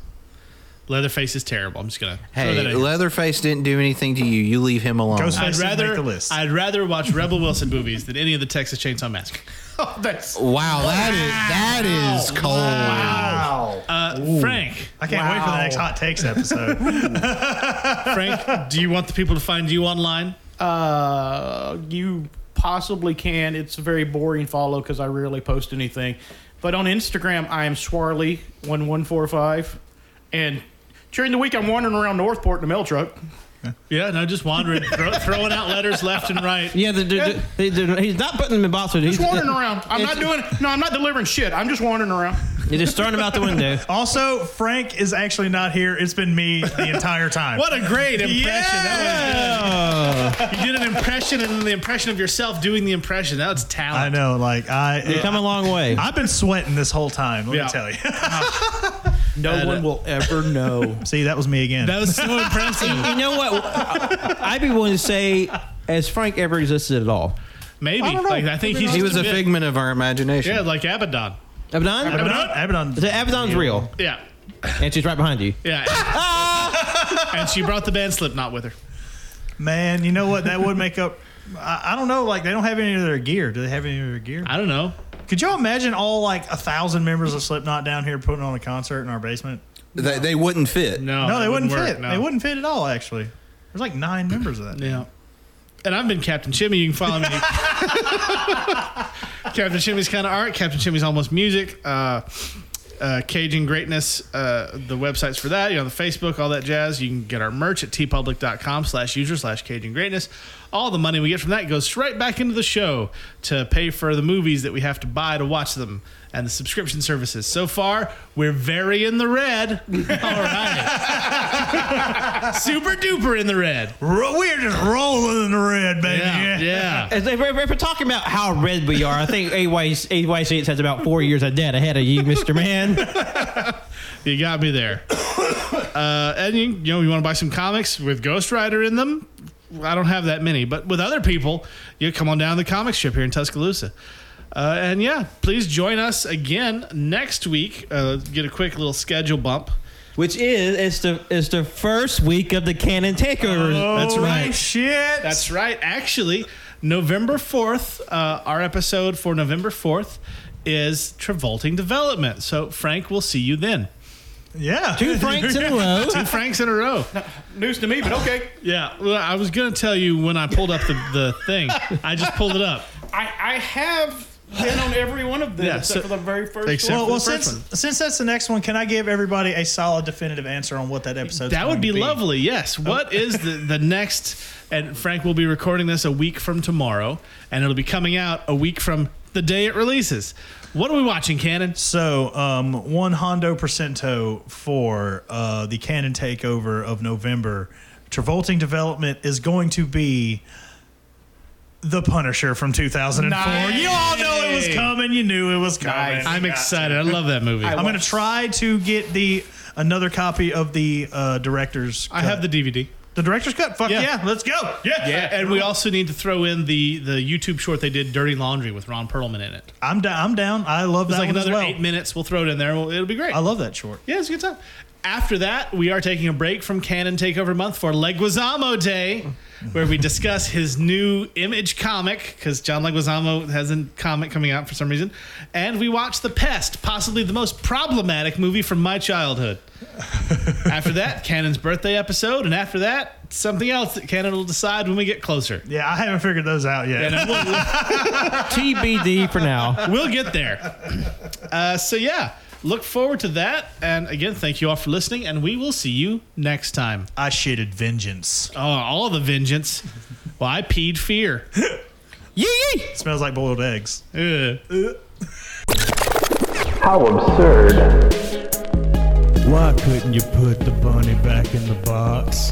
Leatherface is terrible. I'm just gonna throw Hey, that. Leatherface didn't do anything to you. You leave him alone. Ghostface I'd rather make the list. I'd rather watch Rebel Wilson movies than any of the Texas Chainsaw Massacre. (laughs) Oh, that's Wow, that is that is cold. Wow. Uh, Frank, I can't wait for the next hot takes episode. (laughs) Frank, do you want the people to find you online? Uh, you possibly can. It's a very boring follow because I rarely post anything. But on Instagram, I am Swarley one one four five, and during the week I'm wandering around Northport in a mail truck. Yeah, no, just wandering, (laughs) throw, throwing out letters left and right. Yeah, the, the, the, the- he's not putting them in boxes. He's Just wandering around. I'm not doing. No, I'm not delivering shit. I'm just wandering around. He's just throwing them out the window. (laughs) also, Frank is actually not here. It's been me the entire time. What a great impression! That was good. You did an impression and then the impression of yourself doing the impression. That was talent. I know, like I, You've come a long way. I've been sweating this whole time. Let Yeah. me tell you. (laughs) No That, one uh, will ever know. (laughs) See, that was me again. That was so impressive. You know what? I'd be willing to say, has Frank ever existed at all? Maybe. I, like, I think he's He just was a bit- figment of our imagination. Yeah, like Abaddon. Abaddon? Abaddon, Abaddon. The Abaddon's real, Yeah. and she's right behind you. Yeah. (laughs) and she brought the band Slipknot with her. Man, you know what? That would make up. I, I don't know. Like they don't have any of their gear. Do they have any of their gear? I don't know. Could you all imagine all like a thousand members of Slipknot down here putting on a concert in our basement? They, they wouldn't fit. No, no, they that wouldn't, work, fit. no. They wouldn't fit at all. Actually, there's like nine members of that. Yeah. And I've been Captain Chimmy. You can follow me. (laughs) (laughs) Captain Chimmy's kind of art. Captain Chimmy's almost music. Uh, uh, Caging Greatness, uh, the websites for that, you know, the Facebook, all that jazz. You can get our merch at teepublic.com slash user slash Caging Greatness. All the money we get from that goes right back into the show to pay for the movies that we have to buy to watch them and the subscription services. So far, we're very in the red. (laughs) All right. (laughs) Super duper in the red. Ro- We're just rolling in the red, baby. Yeah. Yeah. If, if, if we're talking about how red we are, I think AYC AYC has about four years of debt ahead of you, Mr. Man. (laughs) You got me there. (coughs) uh, and you, you know, you want to buy some comics with Ghost Rider in them? I don't have that many, but with other people, you come on down to the comic strip here in Tuscaloosa. Uh, and yeah, please join us again next week. Uh, get a quick little schedule bump. Which is it's the it's the first week of the Cannon takeovers. That's Holy right. Shit. That's right. Actually, November 4th, uh, our episode for November 4th is Travolting Development. So, Frank, we'll see you then. yeah. Two Franks in a (laughs) row. Two Franks in a row. News to me, but okay. Yeah, well, I was gonna tell you when I pulled up the, the thing. I just pulled it up. I, I have been on every one of them Yeah, except so- for the very first Except one. Well, well for the first since since that's the next one, can I give everybody a solid, definitive answer on what that episode? Is? That would be, lovely. Yes. What is the the next? And Frank will be recording this a week from tomorrow, and it'll be coming out a week from the day it releases. What are we watching, Cannon? So, um, one Hondo Percento for uh, the Cannon takeover of November. Travolting development is going to be the Punisher from 2004. You all know it was coming. You knew it was coming. I'm got excited. I love that movie. I'm going to try to get the another copy of the uh, director's. cut. I have the DVD. the director's cut. Fuck Yeah. yeah, let's go. Yeah, Yeah, and we also need to throw in the the YouTube short they did, "Dirty Laundry" with Ron Perlman in it. I'm down. I'm down. I love It's that like one another as well. eight minutes. We'll throw it in there. It'll be great. I love that short. Yeah, it's a good time. After that, we are taking a break from Cannon Takeover Month for Leguizamo Day, where we discuss his new image comic, because John Leguizamo has a comic coming out for some reason. And we watch The Pest, possibly the most problematic movie from my childhood. (laughs) after that, Cannon's birthday episode. And after that, something else that Canon will decide when we get closer. Yeah, I haven't figured those out yet. And we'll, (laughs) TBD for now. we'll get there. Uh, so, yeah, look forward to that. And again, thank you all for listening, and we will see you next time. I shitted vengeance. Oh, all the vengeance. Well, I peed fear. (laughs) Yee yee. smells like boiled eggs. Ugh. How absurd. Why couldn't you put the bunny back in the box?